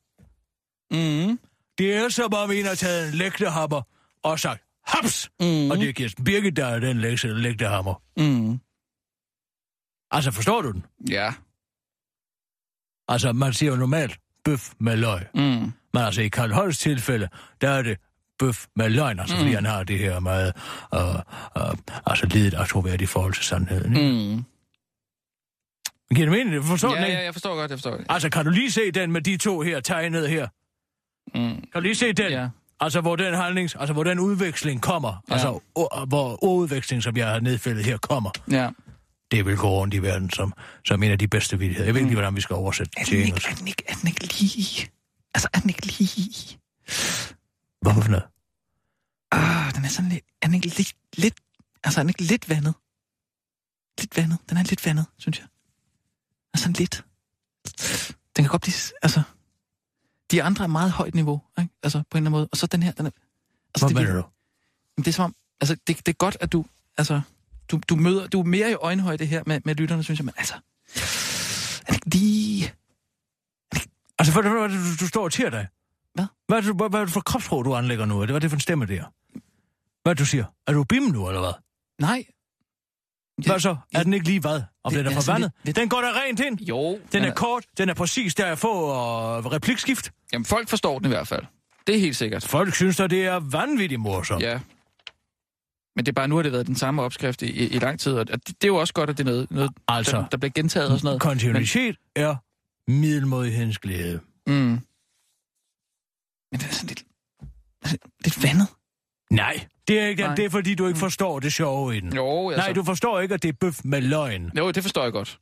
Mm. Det er som om en har taget en lægtehammer og sagt, haps! Mm. Og det er Kirsten Birgit, der er den lægte- lægtehammer. Mm. Altså, forstår du den? Ja. Altså, man siger jo normalt bøf med løg. Mm. Men altså, i Karl Holsts tilfælde, der er det bøf med løgn, altså, mm. fordi han har det her meget, øh, øh, altså, og troværdigt i forhold til sandheden. Ikke? Mm. Giver det mening? Forstår Ja, den ikke? ja, jeg forstår godt, jeg forstår det. Altså, kan du lige se den med de to her tegnet her? Mm. Kan du lige se den? Ja. Altså, hvor den handlings, altså, hvor den udveksling kommer. Ja. Altså, hvor ordudveksling, som jeg har nedfældet her, kommer. Ja. Det vil gå rundt i verden som, som en af de bedste vidigheder. Jeg ved ikke lige, hvordan vi skal oversætte til Er den, engelsk. er, den ikke, er den ikke lige... Altså, er den ikke lige... Hvorfor for noget? Ah, den er sådan lidt... Er den ikke lidt... lidt altså, er den ikke lidt vandet? Lidt vandet. Den er lidt vandet, synes jeg. Altså, sådan lidt... Den kan godt blive... Altså... De andre er meget højt niveau, ikke? Altså, på en eller anden måde. Og så den her, den er... Altså, Hvad det, mener du? Det er som om... Altså, det, det er godt, at du... Altså, du, du, møder, du er mere i øjenhøjde her med, med lytterne, synes jeg, men altså... Er det lige... Altså, hvad, du, du står og tiger dig? Hvad? Hvad er det, hvad, hvad er det for kropsprog, du anlægger nu? Er det, hvad er det for en stemme der? Hvad er det, du siger? Er du bim nu, eller hvad? Nej. Hvad så? Er den ikke lige hvad? Om Det den er er lidt- lidt- Den går der rent ind. Jo. Den er kort, den er præcis der at få og replikskift. Jamen, folk forstår den i hvert fald. Det er helt sikkert. Folk synes at det er vanvittigt morsomt. Ja. Men det er bare, nu har det været den samme opskrift i, i, i lang tid, og det, det er jo også godt, at det er noget, noget Altså, der, der bliver gentaget og sådan noget. Kontinuitet er middelmodighedens glæde. Men, mm. men det er sådan lidt, lidt vandet. Nej, det er ikke Nej. det. Det er fordi, du ikke forstår det sjove i den. Jo, altså. Nej, du forstår ikke, at det er bøf med løgn. Jo, det forstår jeg godt.